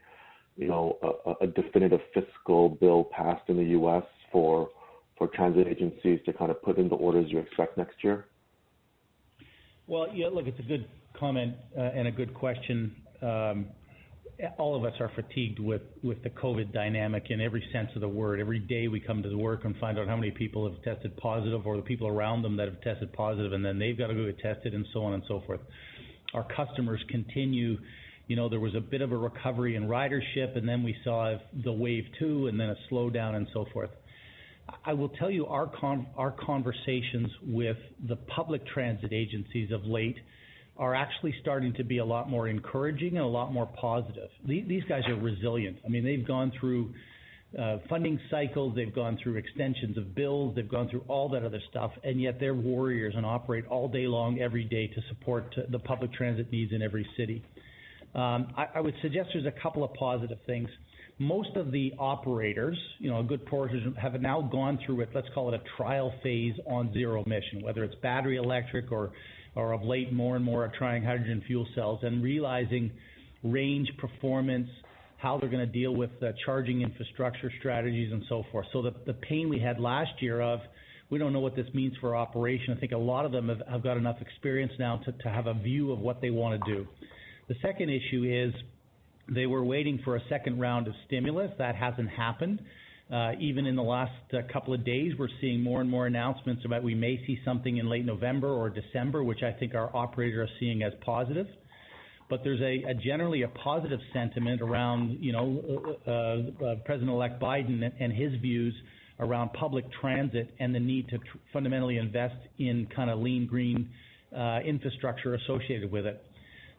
you know, uh a definitive fiscal bill passed in the U.S. for transit agencies to kind of put in the orders you expect next year? Well, yeah, look, it's a good comment and a good question. All of us are fatigued with with the COVID dynamic in every sense of the word. Every day we come to work and find out how many people have tested positive or the people around them that have tested positive, and then they've got to go get tested and so on and so forth. Our customers continue. You know, there was a bit of a recovery in ridership, and then we saw the wave two and then a slowdown and so forth. I will tell you, our con- our conversations with the public transit agencies of late, are actually starting to be a lot more encouraging and a lot more positive. These guys are resilient. I mean, they've gone through uh, funding cycles, they've gone through extensions of bills, they've gone through all that other stuff, and yet they're warriors and operate all day long, every day to support the public transit needs in every city. Um, I would suggest there's a couple of positive things. Most of the operators, you know, a good portion, have now gone through it, let's call it a trial phase on zero emission, whether it's battery electric or of late, more and more are trying hydrogen fuel cells and realizing range performance, how they're going to deal with charging infrastructure strategies and so forth. So the the pain we had last year of, we don't know what this means for operation, I think a lot of them have have got enough experience now to, to have a view of what they want to do. The second issue is they were waiting for a second round of stimulus. That hasn't happened. Uh, even in the last uh, couple of days, we're seeing more and more announcements about we may see something in late November or December, which I think our operators are seeing as positive. But there's a generally a positive sentiment around you know uh, uh President-elect Biden and his views around public transit and the need to fundamentally invest in kind of lean, green infrastructure associated with it.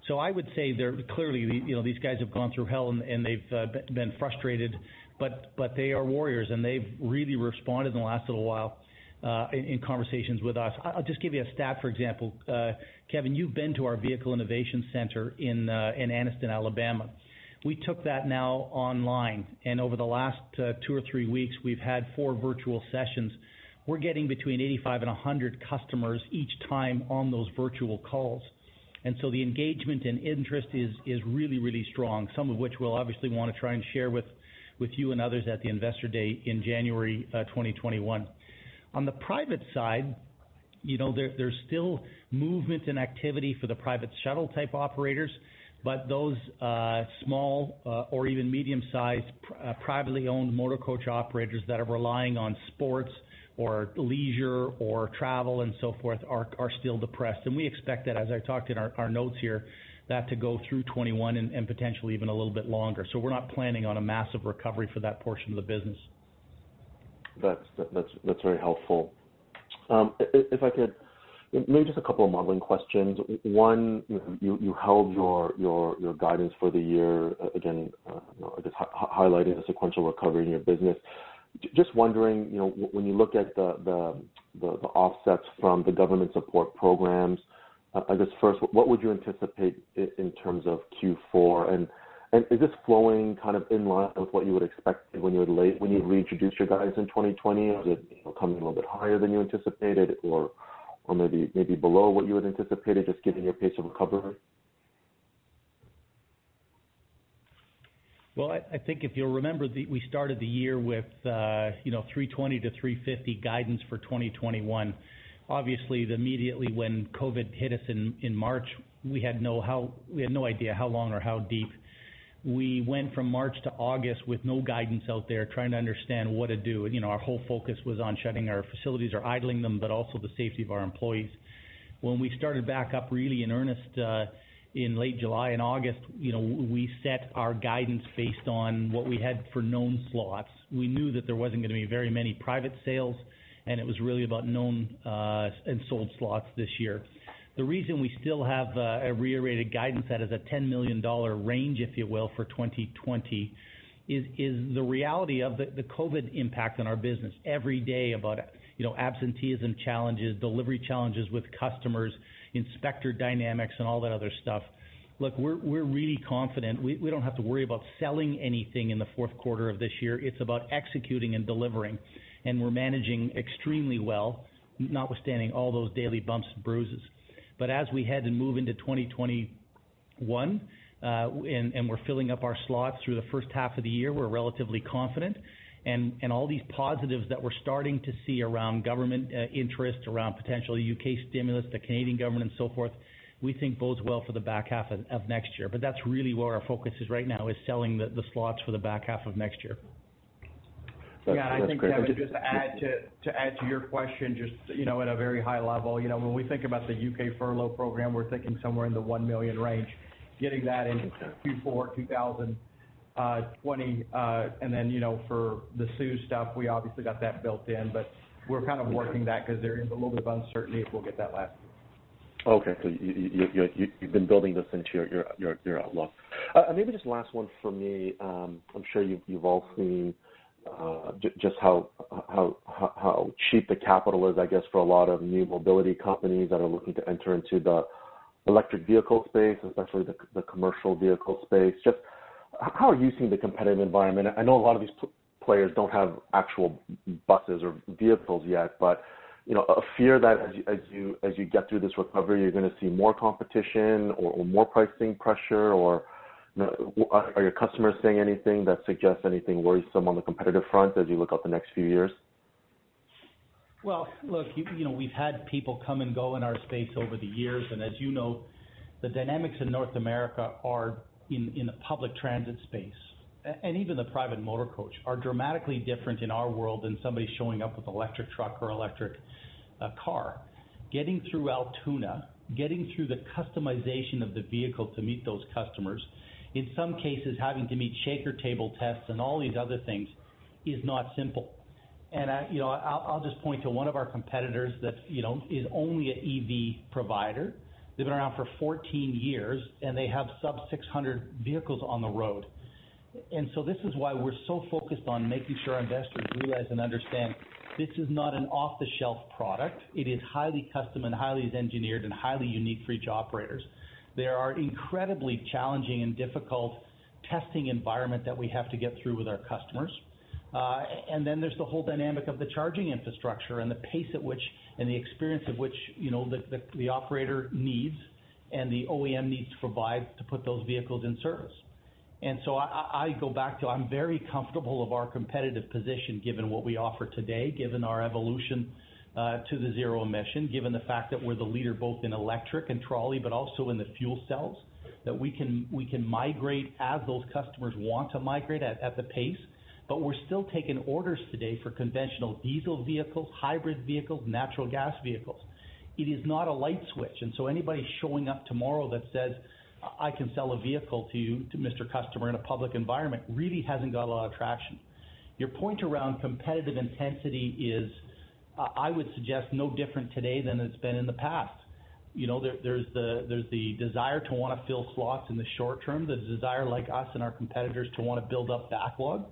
So I would say clearly, you know, these guys have gone through hell and they've been frustrated, but but they are warriors, and they've really responded in the last little while Uh, in in, conversations with us. I'll just give you a stat, for example. Uh, Kevin, you've been to our Vehicle Innovation Center in uh, in Anniston, Alabama. We took that now online, and over the last two or three weeks, we've had four virtual sessions. We're getting between 85 and 100 customers each time on those virtual calls. And so the engagement and interest is, is really, really strong, some of which we'll obviously want to try and share with you and others at the Investor Day in January uh, 2021. On the private side, you know, there there's still movement and activity for the private shuttle type operators, but those uh, small uh, or even medium-sized privately owned motor coach operators that are relying on sports or leisure or travel and so forth are still depressed. And we expect that, as I talked in our notes here, that to go through 2021 and potentially even a little bit longer. So we're not planning on a massive recovery for that portion of the business. That's that's that's very helpful. Um, if I could, maybe just a couple of modeling questions. One, you held your your your guidance for the year, uh, again, uh, I guess highlighting the sequential recovery in your business. Just wondering, you know, when you look at the the the offsets from the government support programs, I guess first, what would you anticipate in terms of Q4? And Is this flowing kind of in line with what you would expect when you reintroduced your guidance in 2020? Is it you know, coming a little bit higher than you anticipated or maybe maybe below what you had anticipated, just given your pace of recovery? Well, I think if you'll remember, we started the year with uh, you know, 320-350 guidance for 2021. Obviously, immediately when COVID hit us in March, we had no how we had no idea how long or how deep. We went from March to August with no guidance out there, trying to understand what to do. You know, our whole focus was on shutting our facilities or idling them, but also the safety of our employees. When we started back up really in earnest uh, in late July and August, you know, we set our guidance based on what we had for known slots. We knew that there wasn't going to be very many private sales, and it was really about known uh, and sold slots this year. The reason we still have uh, a reiterated guidance that is a 10 million dollar range, if you will, for 2020, is is the reality of the COVID impact on our business every day about you know absenteeism challenges, delivery challenges with customers, inspector dynamics, and all that other stuff. Look, we're we're really confident. We We don't have to worry about selling anything in the fourth quarter of this year. It's about executing and delivering, and we're managing extremely well, notwithstanding all those daily bumps and bruises. But as we head and move into 2021, uh, and we're filling up our slots through the first half of the year, we're relatively confident. And all these positives that we're starting to see around government uh, interest, around potential U.K. stimulus, the Canadian government and so forth, we think bodes well for the back half of next year. But that's really where our focus is right now, is selling the slots for the back half of next year. That's great. Yeah, I think, Kevin, just to add to your question, just you know, at a very high level, you know, when we think about the U.K. furlough program, we're thinking somewhere in the 1 million range. Getting that into Q4 2020. Uh, for the CEWS stuff, we obviously got that built in, but we're kind of working that because there is a little bit of uncertainty if we'll get that last year. Okay. So you've been building this into your outlook. Uh, maybe just last one for me. Um, I'm sure you've all seen Uh, just how how cheap the capital is, I guess, for a lot of new mobility companies that are looking to enter into the electric vehicle space, especially the commercial vehicle space. Just how are you seeing the competitive environment? I know a lot of these players don't have actual buses or vehicles yet, but you know, a fear that as you get through this recovery, you're going to see more competition or more pricing pressure, or are your customers saying anything that suggests anything worrisome on the competitive front as you look out the next few years? Well, look, you know, we've had people come and go in our space over the years, and as you know, the dynamics in North America are in the public transit space, and even the private motor coach, are dramatically different in our world than somebody showing up with electric truck or electric uh, car. Getting through Altoona, getting through the customization of the vehicle to meet those customers, in some cases, having to meet shaker table tests and all these other things is not simple. And I'll I'll just point to one of our competitors that you know is only an EV provider. They've been around for 14 years, and they have sub 600 vehicles on the road. And so this is why we're so focused on making sure investors realize and understand this is not an off-the-shelf product. It is highly custom and highly engineered and highly unique for each operators. There are incredibly challenging and difficult testing environment that we have to get through with our customers. Uh and then there's the whole dynamic of the charging infrastructure and the pace at which, and the experience of which you know, the the operator needs and the OEM needs to provide to put those vehicles in service. And so I I go back to, I'm very comfortable of our competitive position given what we offer today, given our evolution Uh, to the zero emission, given the fact that we're the leader both in electric and trolley, but also in the fuel cells, that we can we can migrate as those customers want to migrate at the pace. But we're still taking orders today for conventional diesel vehicles, hybrid vehicles, natural gas vehicles. It is not a light switch. And so anybody showing up tomorrow that says, "I can sell a vehicle to you, to Mr. Customer in a public environment," really hasn't got a lot of traction. Your point around competitive intensity is, I would suggest, no different today than it's been in the past. You know, there, there's the there's the desire to want to fill slots in the short term, the desire like us and our competitors to want to build up backlog.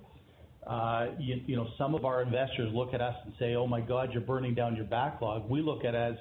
Uh, you, you know, some of our investors look at us and say, "Oh my God, you're burning down your backlog." We look at it as,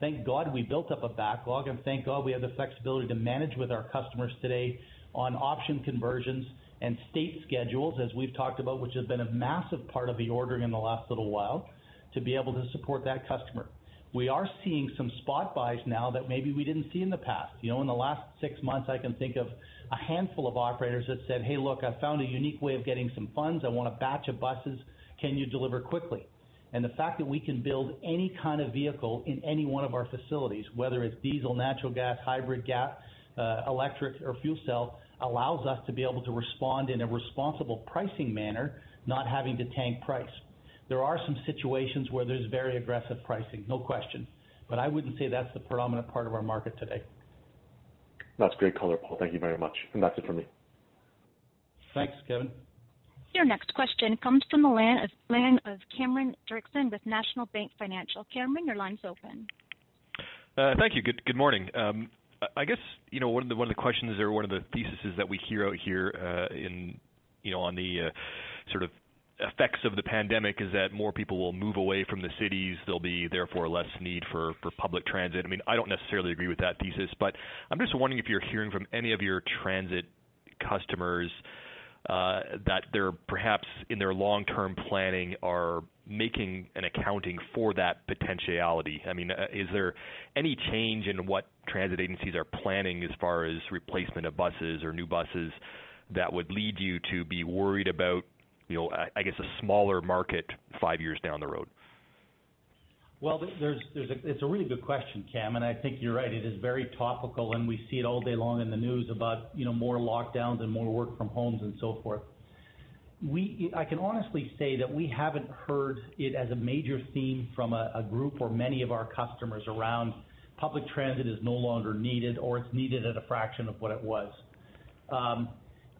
thank God we built up a backlog, and thank God we have the flexibility to manage with our customers today on option conversions and state schedules, as we've talked about, which has been a massive part of the ordering in the last little while, to be able to support that customer. We are seeing some spot buys now that maybe we didn't see in the past. You know, in the last six months, I can think of a handful of operators that said, "Hey, look, I found a unique way of getting some funds. I want a batch of buses. Can you deliver quickly?" And the fact that we can build any kind of vehicle in any one of our facilities, whether it's diesel, natural gas, hybrid gas, uh, electric, or fuel cell, allows us to be able to respond in a responsible pricing manner, not having to tank price. There are some situations where there's very aggressive pricing, no question, but I wouldn't say that's the predominant part of our market today. That's great color, Paul. Thank you very much. And that's it for me. Thanks, Kevin. Your next question comes from the line of Cameron Doerksen with National Bank Financial. Cameron, your line's open. Uh, thank you. Good morning. Um, I guess, you know, one of the questions or one of the theses that we hear out here uh in you know on the uh, sort of effects of the pandemic is that more people will move away from the cities. There'll be therefore less need for for public transit. I mean, I don't necessarily agree with that thesis, but I'm just wondering if you're hearing from any of your transit customers that they're perhaps in their long-term planning are making an accounting for that potentiality. I mean, uh, is there any change in what transit agencies are planning as far as replacement of buses or new buses that would lead you to be worried about, I guess, a smaller market five years down the road? Well, it's a really good question, Cam, and I think you're right. It is very topical, and we see it all day long in the news about you know, more lockdowns and more work from homes and so forth. I can honestly say that we haven't heard it as a major theme from a group or many of our customers around public transit is no longer needed, or it's needed at a fraction of what it was. Um,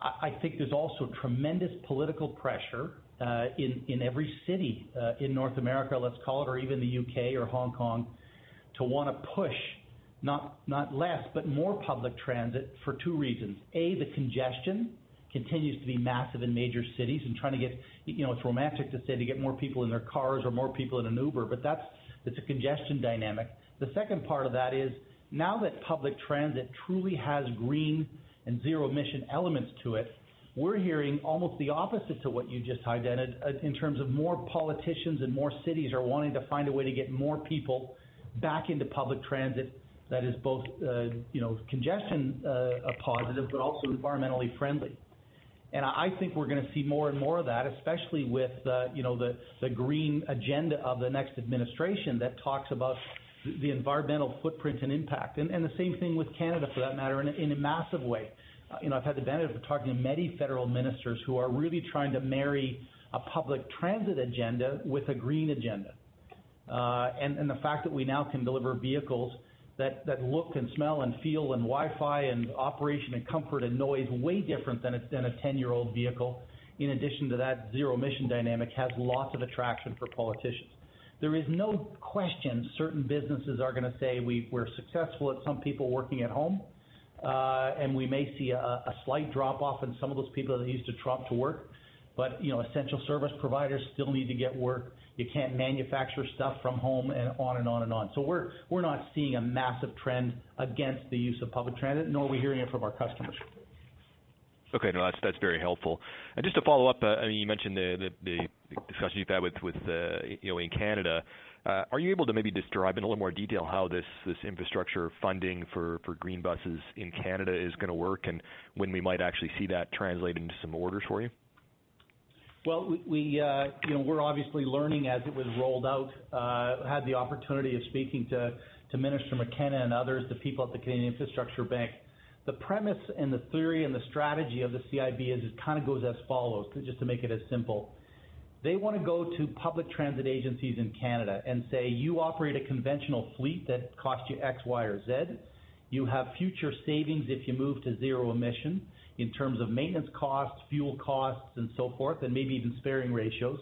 I think there's also tremendous political pressure uh, in every city uh, in North America, let's call it, or even the U.K. or Hong Kong, to want to push not less, but more public transit for two reasons. A, the congestion continues to be massive in major cities and trying to get, you know, it's romantic to say to get more people in their cars or more people in an Uber, but that's a congestion dynamic. The second part of that is now that public transit truly has green and zero emission elements to it, we're hearing almost the opposite to what you just highlighted in terms of more politicians and more cities are wanting to find a way to get more people back into public transit that is both uh, you know congestion positive, but also environmentally friendly. And I think we're going to see more and more of that, especially with uh, you know the the green agenda of the next administration that talks about the environmental footprint and impact. And, and the same thing with Canada, for that matter, in a massive way. Uh, you know, I've had the benefit of talking to many federal ministers who are really trying to marry a public transit agenda with a green agenda. Uh and the fact that we now can deliver vehicles that that look and smell and feel and Wi-Fi and operation and comfort and noise way different than than a 10-year-old vehicle, in addition to that zero emission dynamic, has lots of attraction for politicians. There is no question certain businesses are going to say we're successful at some people working at home, and we may see a slight drop-off in some of those people that used to trot to work. But you know, essential service providers still need to get work. You can't manufacture stuff from home and on and on and on. So we're we're not seeing a massive trend against the use of public transit, nor are we hearing it from our customers. Okay. No, that's very helpful. And just to follow up, uh I mean you mentioned the the discussion you've had with uh you know in Canada. Uh, are you able to maybe describe in a little more detail how this infrastructure funding for green buses in Canada is going to work, and when we might actually see that translate into some orders for you? Well, uh, we're obviously learning as it was rolled out. Uh, had the opportunity of speaking to Minister McKenna and others, the people at the Canadian Infrastructure Bank. The premise and the theory and the strategy of the CIB is it kind of goes as follows, just to make it as simple. They want to go to public transit agencies in Canada and say, "You operate a conventional fleet that costs you X, Y, or Z. You have future savings if you move to zero emission in terms of maintenance costs, fuel costs, and so forth, and maybe even sparing ratios."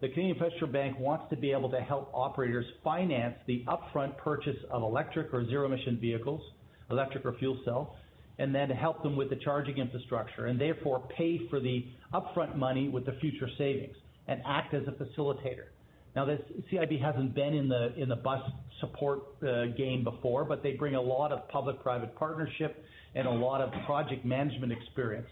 The Canadian Infrastructure Bank wants to be able to help operators finance the upfront purchase of electric or zero emission vehicles, electric or fuel cell, and then help them with the charging infrastructure, and therefore pay for the upfront money with the future savings and act as a facilitator. Now, this CIB hasn't been in the bus support uh, game before, but they bring a lot of public-private partnership and a lot of project management experience.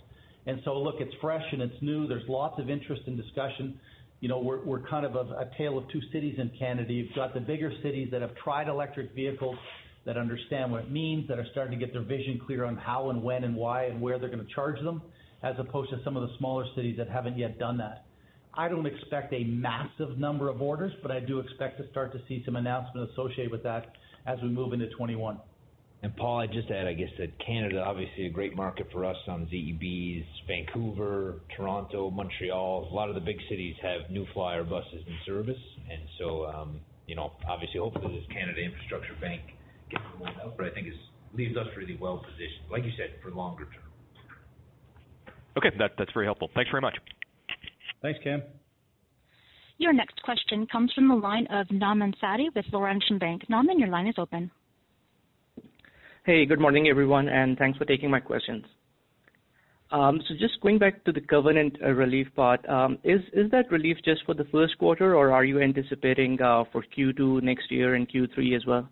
And so, look, it's fresh and it's new. There's lots of interest and discussion. You know, we're we're kind of a tale of two cities in Canada. You've got the bigger cities that have tried electric vehicles, that understand what it means, that are starting to get their vision clear on how and when and why and where they're going to charge them, as opposed to some of the smaller cities that haven't yet done that. I don't expect a massive number of orders, but I do expect to start to see some announcements associated with that as we move into 2021. Paul, I'd just add, I guess that Canada, obviously a great market for us on ZEBs. Vancouver, Toronto, Montreal, a lot of the big cities have New Flyer buses in service. And so um you know, obviously, hopefully this Canada Infrastructure Bank gets rolled out, but I think it leaves us really well-positioned, like you said, for longer term. Okay. That's very helpful. Thanks very much. Thanks, Cam. Your next question comes from the line of Nauman Satti with Laurentian Bank. Nauman, your line is open. Hey, good morning, everyone, and thanks for taking my questions. Um so just going back to the covenant uh, relief part, um, is that relief just for the first quarter, or are you anticipating uh, for Q2 next year and Q3 as well?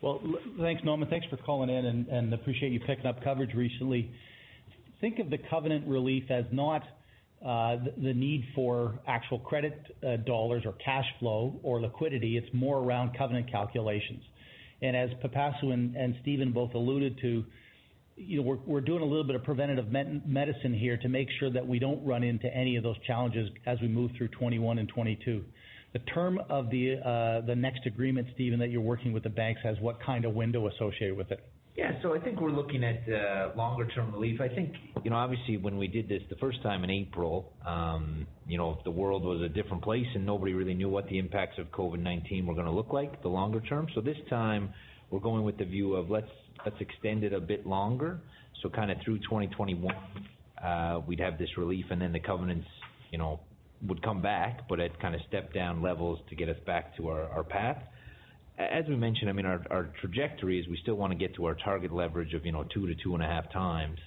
Well, thanks, Nauman. Thanks for calling in and appreciate you picking up coverage recently. Think of the covenant relief as not the need for actual credit dollars or cash flow or liquidity. It's more around covenant calculations. And as Pipasu and Stephen both alluded to, you know, we're doing a little bit of preventative medicine here to make sure that we don't run into any of those challenges as we move through 2021 and 2022. The term of the uh the next agreement, Stephen, that you're working with the banks has what kind of window associated with it? Yeah. So I think we're looking at longer-term relief. I think, you know, obviously, when we did this the first time in April, um, you know, the world was a different place, and nobody really knew what the impacts of COVID-19 were going to look like the longer term. So this time, we're going with the view of let's let's extend it a bit longer. So Kind of through 2021, we'd have this relief, and then the covenants you know, would come back, but at kind of step-down levels to get us back to our path. As we mentioned, I mean, our trajectory is we still want to get to our target leverage of you know 2 to 2.5 times.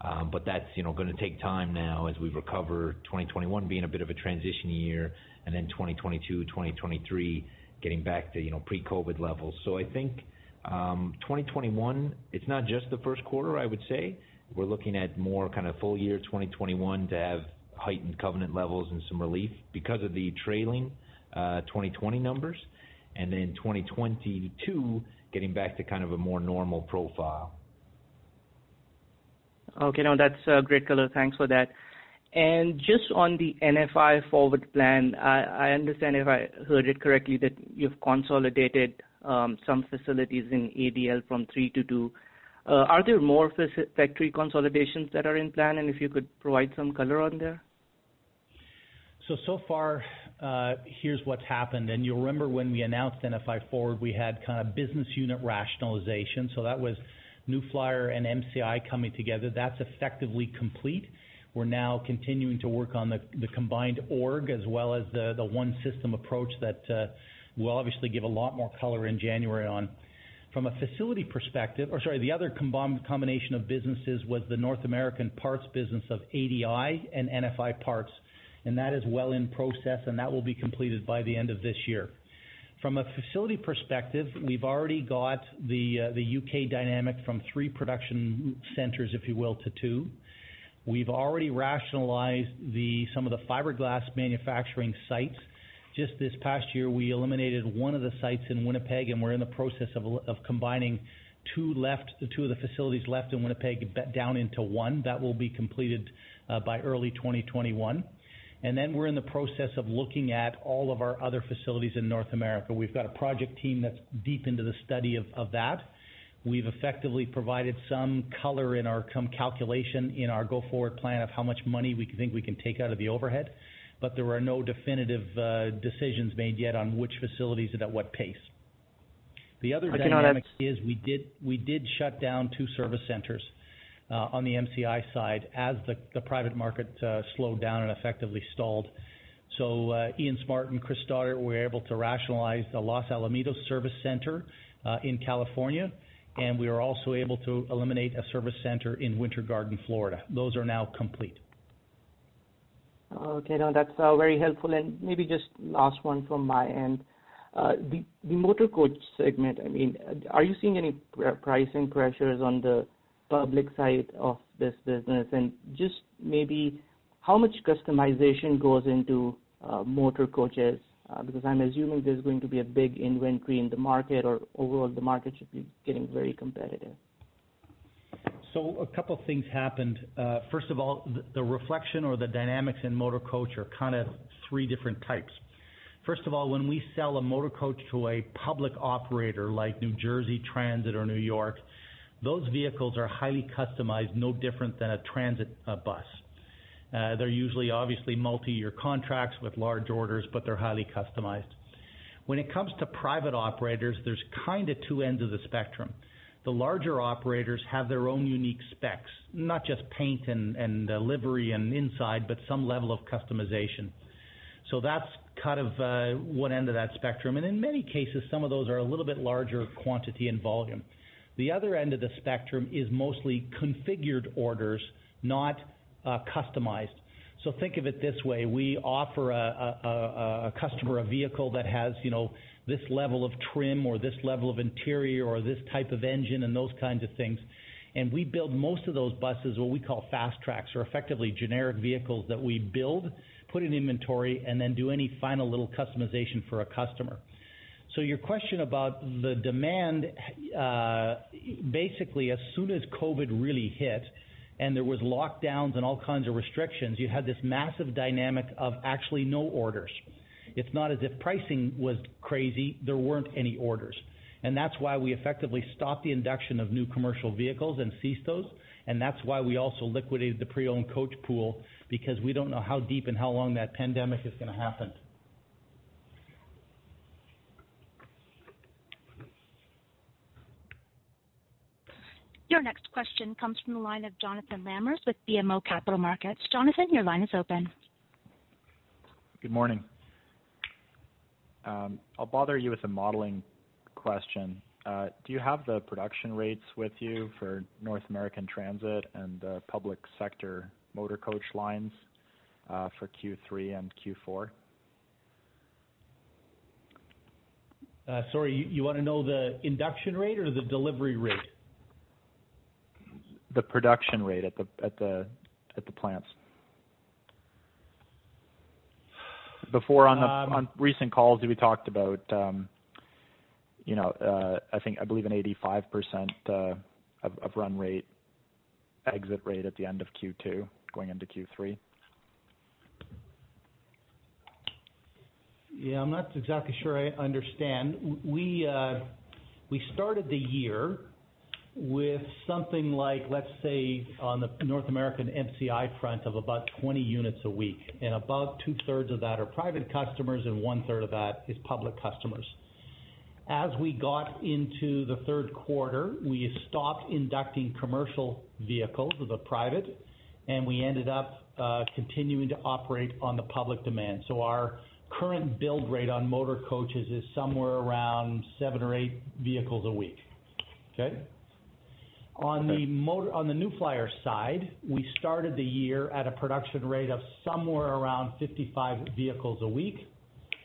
Um, but that's you know, going to take time now as we recover, 2021 being a bit of a transition year, and then 2022, 2023 getting back to you know, pre-COVID levels. So I think 2021, it's not just the first quarter, I would say. We're looking at more kind of full year 2021 to have heightened covenant levels and some relief because of the trailing 2020 numbers, and then 2022 getting back to kind of a more normal profile. Okay. No, that's a great color. Thanks for that. And just on the NFI Forward plan, I understand if I heard it correctly, that you've consolidated um, some facilities in ADL from three to two. Uh, are there more factory consolidations that are in plan? And if you could provide some color on there. So so far, Uh, here's what's happened. And you'll remember when we announced NFI Forward, we had kind of business unit rationalization. So that was New Flyer and MCI coming together. That's effectively complete. We're now continuing to work on the the combined org as well as the the one system approach that uh, we'll obviously give a lot more color in January on. From a facility perspective, or sorry, the other combination of businesses was the North American parts business of ADL and NFI Parts, and that is well in process, and that will be completed by the end of this year. From a facility perspective, we've already got the uh, the U.K. dynamic from three production centers, if you will, to two. We've already rationalized the some of the fiberglass manufacturing sites. Just this past year, we eliminated one of the sites in Winnipeg, and we're in the process of of combining two of the facilities left in Winnipeg down into one. That will be completed uh, by early 2021. Then we're in the process of looking at all of our other facilities in North America. We've got a project team that's deep into the study of that. We've effectively provided some color in our calculation in our go-forward plan of how much money we think we can take out of the overhead. But there are no definitive uh, decisions made yet on which facilities and at what pace. The other dynamic is we did shut down two service centers on the MCI side as the private market slowed down and effectively stalled. So uh Ian Smart and Chris Stoddart were able to rationalize the Los Alamitos service center in California, and we were also able to eliminate a service center in Winter Garden, Florida. Those are now complete. Okay. No, that's very helpful. And maybe just last one from my end. The motor coach segment, I mean uh are you seeing any pricing pressures on the public side of this business? And just maybe how much customization goes into uh, motor coaches? Uh, because I'm assuming there's going to be a big inventory in the market, or overall, the market should be getting very competitive. So a couple things happened. Uh, first of all, the reflection or the dynamics in motor coach are kind of three different types. First of all, when we sell a motor coach to a public operator like New Jersey Transit or New York, those vehicles are highly customized, no different than a transit uh, bus. Uh, they're usually obviously multi-year contracts with large orders, but they're highly customized. When it comes to private operators, there's kind of two ends of the spectrum. The larger operators have their own unique specs, not just paint and uh, livery and inside, but some level of customization. So that's kind of one end of that spectrum. And in many cases, some of those are a little bit larger quantity and volume. The other end of the spectrum is mostly configured orders, not uh, customized. So think of it this way. We offer a customer a vehicle that has you know, this level of trim or this level of interior or this type of engine and those kinds of things. And we build most of those buses, what we call fast tracks, or effectively generic vehicles that we build, put in inventory, and then do any final little customization for a customer. So your question about the demand, uh basically, as soon as COVID really hit and there was lockdowns and all kinds of restrictions, you had this massive dynamic of actually no orders. It's not as if pricing was crazy. There weren't any orders. And that's why we effectively stopped the induction of new commercial vehicles and ceased those. And that's why we also liquidated the pre-owned coach pool, because we don't know how deep and how long that pandemic is going to happen. Your next question comes from the line of Jonathan Lamers with BMO Capital Markets. Jonathan, your line is open. Good morning. Um, I'll bother you with a modeling question. Uh, do you have the production rates with you for North American Transit and the public sector motor coach lines uh, for Q3 and Q4? Uh, sorry, you want to know the induction rate or the delivery rate? The production rate at the at the at the plants. Before on the um, on recent calls, we talked about, um, you know uh, I think I believe an 85% of, of run rate, exit rate at the end of Q2 going into Q3. Yeah, I'm not exactly sure I understand. We uh, we started the year with something like, let's say, on the North American MCI front of about 20 units a week, and about two-thirds of that are private customers and one-third of that is public customers. As we got into the third quarter, we stopped inducting commercial vehicles the private, and we ended up uh, continuing to operate on the public demand. So our current build rate on motor coaches is somewhere around seven or eight vehicles a week. Okay? On the New Flyer side, we started the year at a production rate of somewhere around 55 vehicles a week,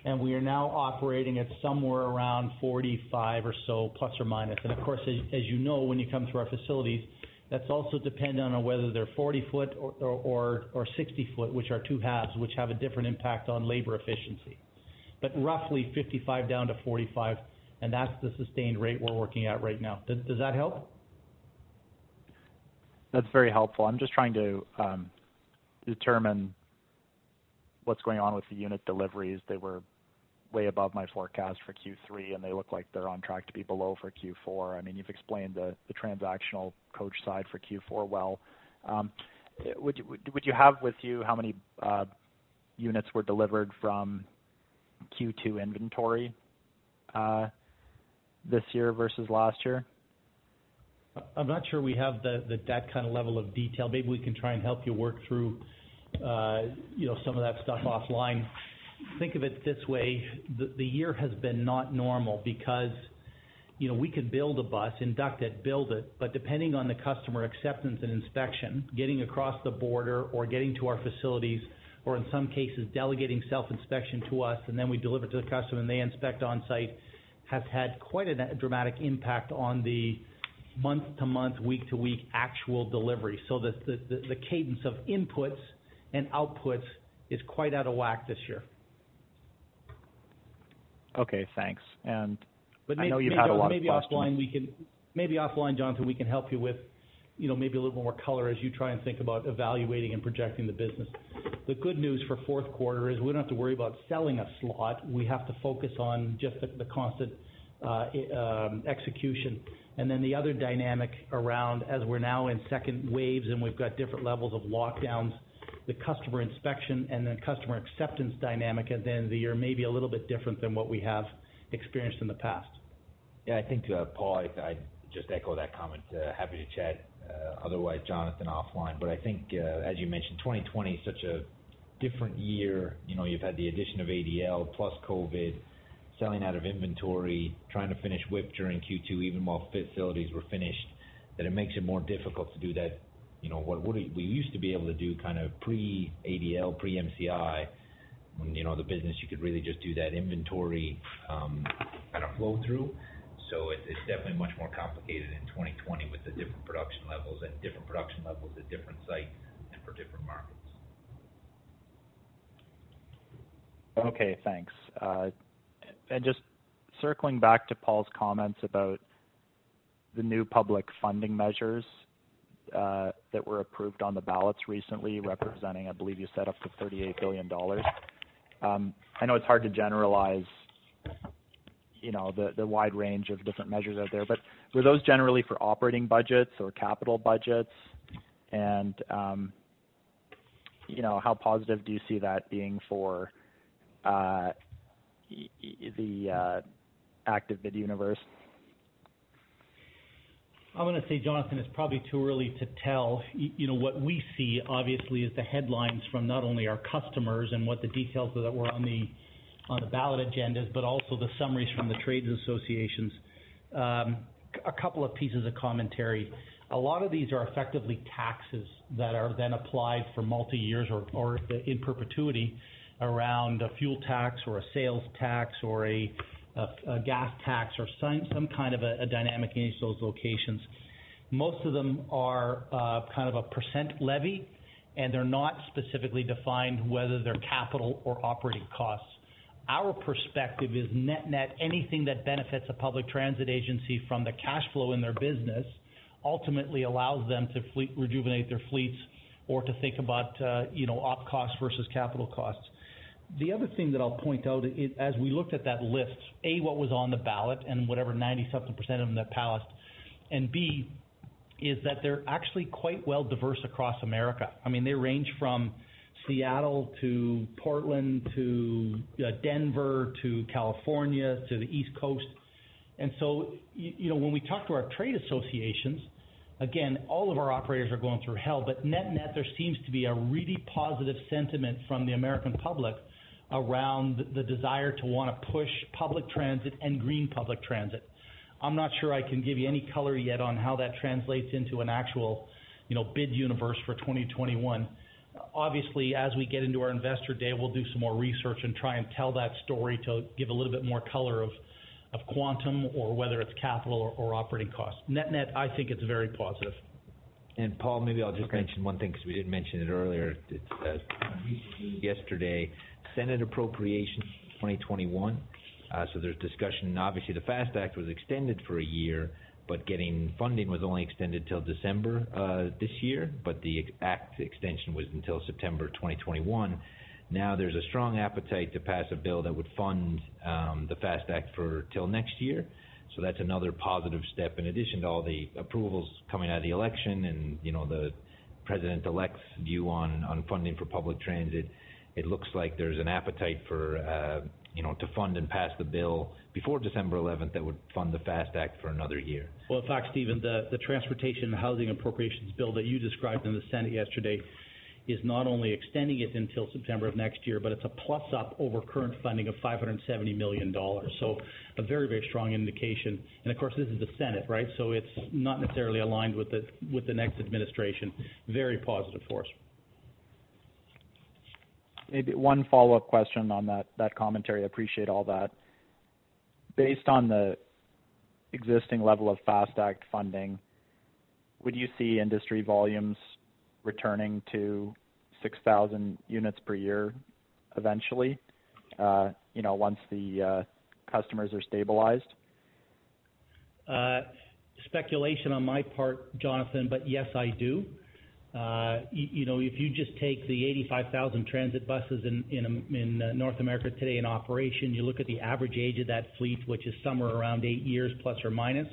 and we are now operating at somewhere around 45 or so, plus or minus. And of course, as you know, when you come to our facilities, that's also dependent on whether they're 40-foot or 60-foot, which are two halves, which have a different impact on labor efficiency. But roughly 55 down to 45, and that's the sustained rate we're working at right now. Does that help? That's very helpful. I'm just trying to um, determine what's going on with the unit deliveries. They were way above my forecast for Q3, and they look like they're on track to be below for Q4. I mean, You've explained the transactional coach side for Q4 well. Um would would you have with you how many uh, units were delivered from Q2 inventory uh, this year versus last year? I'm not sure we have that kind of level of detail. Maybe we can try and help you work through uh you know some of that stuff offline. Think of it this way, the year has been not normal because you know, we could build a bus, induct it, build it, but depending on the customer acceptance and inspection, getting across the border or getting to our facilities, or in some cases, delegating self-inspection to us, and then we deliver to the customer and they inspect on-site, has had quite a dramatic impact on the month-to-month, week-to-week actual delivery. So that the the cadence of inputs and outputs is quite out of whack this year. Okay, thanks. And I know you've had a lot of questions. Maybe offline, Jonathan, we can help you with you know maybe a little more color as you try and think about evaluating and projecting the business. The good news for fourth quarter is we don't have to worry about selling a slot. We have to focus on just the constant Uh, um, execution. And then the other dynamic around, as we're now in second waves and we've got different levels of lockdowns, the customer inspection and the customer acceptance dynamic at the end of the year may be a little bit different than what we have experienced in the past. Yeah, I think, uh, Paul, I'd just echo that comment. Uh, happy to chat otherwise, Jonathan, offline. But I think, as you mentioned, 2020 is such a different year. You know, you've had the addition of ADL plus COVID, selling out of inventory, trying to finish WIP during Q2, even while facilities were finished, that it makes it more difficult to do that. You know, what we used to be able to do kind of pre-ADL, pre-MCI, when you know, the business, you could really just do that inventory um, kind of flow through. So it's it's definitely much more complicated in 2020 with the different production levels and different production levels at different sites and for different markets. Okay, thanks. Uh, And just circling back to Paul's comments about the new public funding measures uh, that were approved on the ballots recently, representing, I believe you said up to 38 billion dollars. Um, I know it's hard to generalize you know, the wide range of different measures out there, but were those generally for operating budgets or capital budgets? And um, you know, how positive do you see that being for uh, the uh, active bid universe? I'm going to say, Jonathan, it's probably too early to tell. You know, what we see, obviously, is the headlines from not only our customers and what the details that were on the ballot agendas, but also the summaries from the trades associations. Um, a couple of pieces of commentary. A lot of these are effectively taxes that are then applied for multi-years or in perpetuity around a fuel tax or a sales tax or a gas tax or some some kind of a dynamic in each of those locations. Most of them are kind of a percent levy, and they're not specifically defined whether they're capital or operating costs. Our perspective is net-net, anything that benefits a public transit agency from the cash flow in their business ultimately allows them to fleet, rejuvenate their fleets or to think about uh, you know, op costs versus capital costs. The other thing that I'll point out, is as we looked at that list, A, what was on the ballot and whatever 90-something% percent of them that passed, and B, is that they're actually quite well diverse across America. I mean, they range from Seattle to Portland to uh, Denver to California to the East Coast. And so, you know, when we talk to our trade associations, again, all of our operators are going through hell, but net-net, there seems to be a really positive sentiment from the American public around the desire to want to push public transit and green public transit. I'm not sure I can give you any color yet on how that translates into an actual bid universe for 2021. Obviously, as we get into our investor day, we'll do some more research and try and tell that story to give a little bit more color of quantum or whether it's capital or operating costs. Net-net, I think it's very positive. And Paul, maybe I'll just mention one thing because we didn't mention it earlier. Uh, yesterday, Senate Appropriations 2021. Uh, so There's discussion. Obviously, the FAST Act was extended for a year, but getting funding was only extended till December uh, this year, but the Act extension was until September 2021. Now There's a strong appetite to pass a bill that would fund um, the FAST Act for till next year. So that's another positive step in addition to all the approvals coming out of the election and you know the president-elect's view on funding for public transit. It looks like there's an appetite for, uh, you know, to fund and pass the bill before December 11th that would fund the FAST Act for another year. Well, in fact, Stephen, the Transportation and Housing Appropriations bill that you described in the Senate yesterday is not only extending it until September of next year, but it's a plus-up over current funding of 570 million dollars. So a very very strong indication. And of course, this is the Senate, right? So it's not necessarily aligned with the, with the next administration. Very positive for us. Maybe one follow-up question on that that commentary. I appreciate all that. Based on the existing level of FAST Act funding, would you see industry volumes returning to 6,000 units per year eventually uh, you know, once the uh, customers are stabilized? Uh, speculation on my part, Jonathan, but yes, I do. Uh, if you just take the 85,000 transit buses in in in uh, North America today in operation, you look at the average age of that fleet, which is somewhere around eight years plus or minus.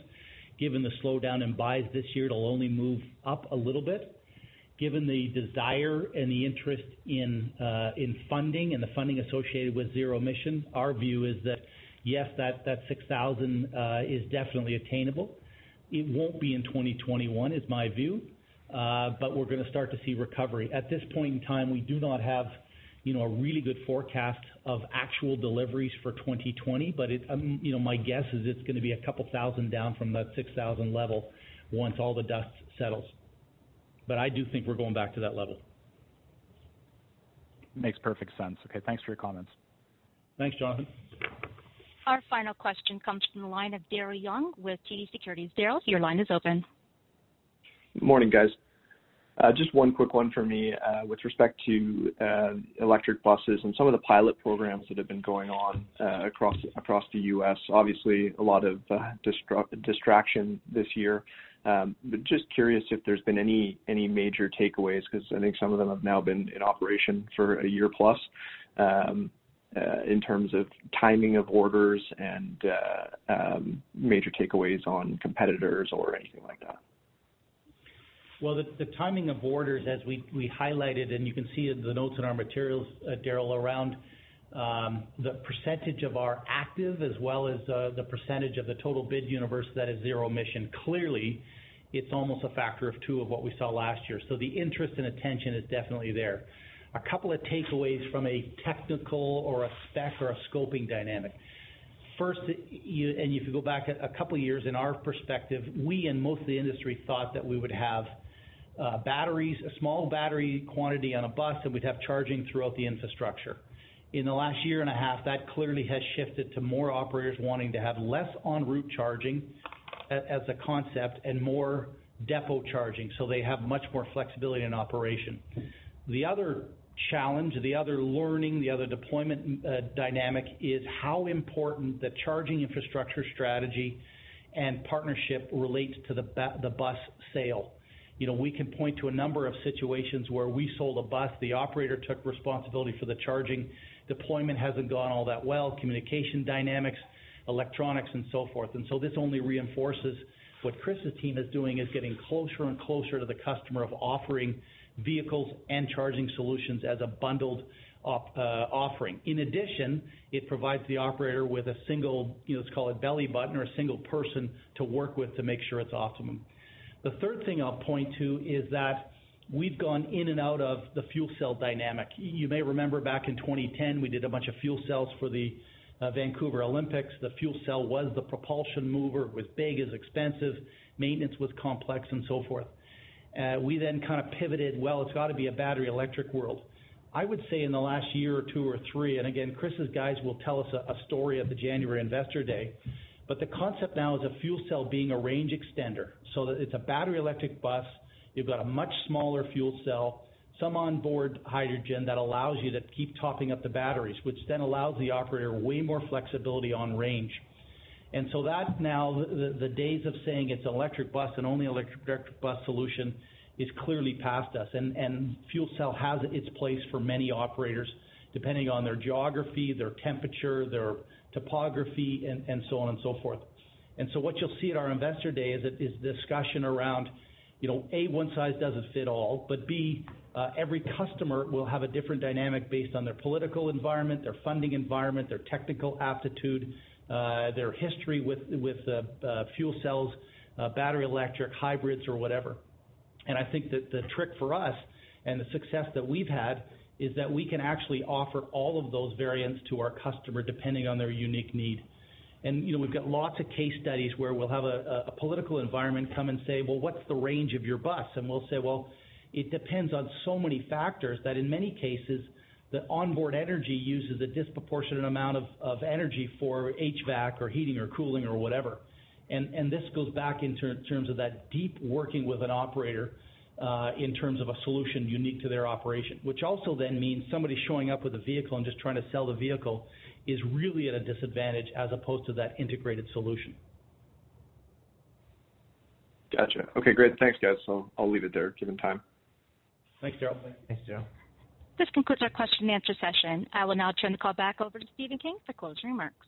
Given the slowdown in buys this year, it'll only move up a little bit. Given the desire and the interest in uh in funding and the funding associated with zero emission, our view is that, yes, that 6,000 uh, is definitely attainable. It won't be in 2021, is my view. Uh, but we're going to start to see recovery. At this point in time, we do not have you know, a really good forecast of actual deliveries for 2020. but um, My guess is it's going to be a couple thousand down from that 6,000 level once all the dust settles. But I do think we're going back to that level. Makes perfect sense. Okay, thanks for your comments. Thanks, Jonathan. Our final question comes from the line of Daryl Young with TD Securities. Daryl, your line is open. Morning, guys. Uh, just one quick one for me. Uh, with respect to uh, electric buses and some of the pilot programs that have been going on across across the U.S., obviously a lot of distraction this year. Um but just curious if there's been any any major takeaways, because I think some of them have now been in operation for a year plus, um, in terms of timing of orders and um, major takeaways on competitors or anything like that. Well, the timing of orders, as we highlighted, and you can see in the notes in our materials, uh, Daryl, around um, the percentage of our active as well as uh, the percentage of the total bid universe that is zero emission. Clearly, it's almost a factor of two of what we saw last year. So the interest and attention is definitely there. A couple of takeaways from a technical or a spec or a scoping dynamic. First, and if you go back a couple of years in our perspective, we and most of the industry thought that we would have uh, batteries, a small battery quantity on a bus, and we'd have charging throughout the infrastructure. In the last year and a half, that clearly has shifted to more operators wanting to have less en route charging as a concept and more depot charging, so they have much more flexibility in operation. The other challenge, the other learning, the other deployment uh, dynamic is how important the charging infrastructure strategy and partnership relates to the, the bus sale. You know, we can point to a number of situations where we sold a bus, the operator took responsibility for the charging, deployment hasn't gone all that well, communication dynamics, electronics, and so forth. And so this only reinforces what Chris's team is doing is getting closer and closer to the customer of offering vehicles and charging solutions as a bundled op, uh, offering. In addition, it provides the operator with a single, you know, let's call it belly button or a single person to work with to make sure it's optimum. The third thing I'll point to is that we've gone in and out of the fuel cell dynamic. You may remember back in 2010, we did a bunch of fuel cells for the uh, Vancouver Olympics. The fuel cell was the propulsion mover. It was big, it was expensive, maintenance was complex, and so forth. Uh, we then kind of pivoted, well, it's got to be a battery electric world. I would say in the last year or two or three, and again, Chris's guys will tell us a, story at the January Investor Day, the concept now is a fuel cell being a range extender. So that it's a battery electric bus, you've got a much smaller fuel cell, some onboard hydrogen that allows you to keep topping up the batteries, which then allows the operator way more flexibility on range. And so that now, the, days of saying it's an electric bus and only electric, electric bus solution is clearly past us. And fuel cell has its place for many operators, depending on their geography, their temperature, their topography, and, so on and so forth. And so what you'll see at our investor day is, is discussion around, you know, A, one size doesn't fit all, but B, uh, every customer will have a different dynamic based on their political environment, their funding environment, their technical aptitude, uh, their history with with uh, fuel cells, battery electric, hybrids, or whatever. And I think that the trick for us and the success that we've had is that we can actually offer all of those variants to our customer depending on their unique need. And you know, we've got lots of case studies where we'll have a, political environment come and say, well, what's the range of your bus? And we'll say, well, it depends on so many factors that in many cases, the onboard energy uses a disproportionate amount of, energy for HVAC or heating or cooling or whatever. And, and this goes back in ter- terms of that deep working with an operator uh, in terms of a solution unique to their operation, which also then means somebody showing up with a vehicle and just trying to sell the vehicle is really at a disadvantage as opposed to that integrated solution. Gotcha. Okay, great. Thanks, guys. So I'll leave it there given time. Thanks, Daryl. Thanks, Daryl. This concludes our question and answer session. I will now turn the call back over to Stephen King for closing remarks.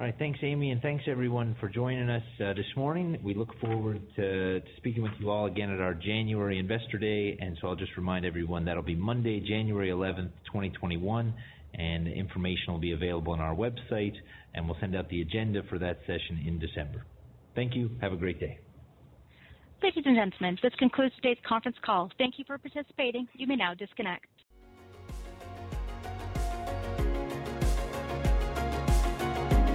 All right. Thanks, Amy, and thanks everyone for joining us uh, this morning. We look forward to, to, speaking with you all again at our January Investor Day. And so I'll just remind everyone that'll be Monday, January 11th, 2021, and information will be available on our website, and we'll send out the agenda for that session in December. Thank you. Have a great day. Ladies and gentlemen, this concludes today's conference call. Thank you for participating. You may now disconnect.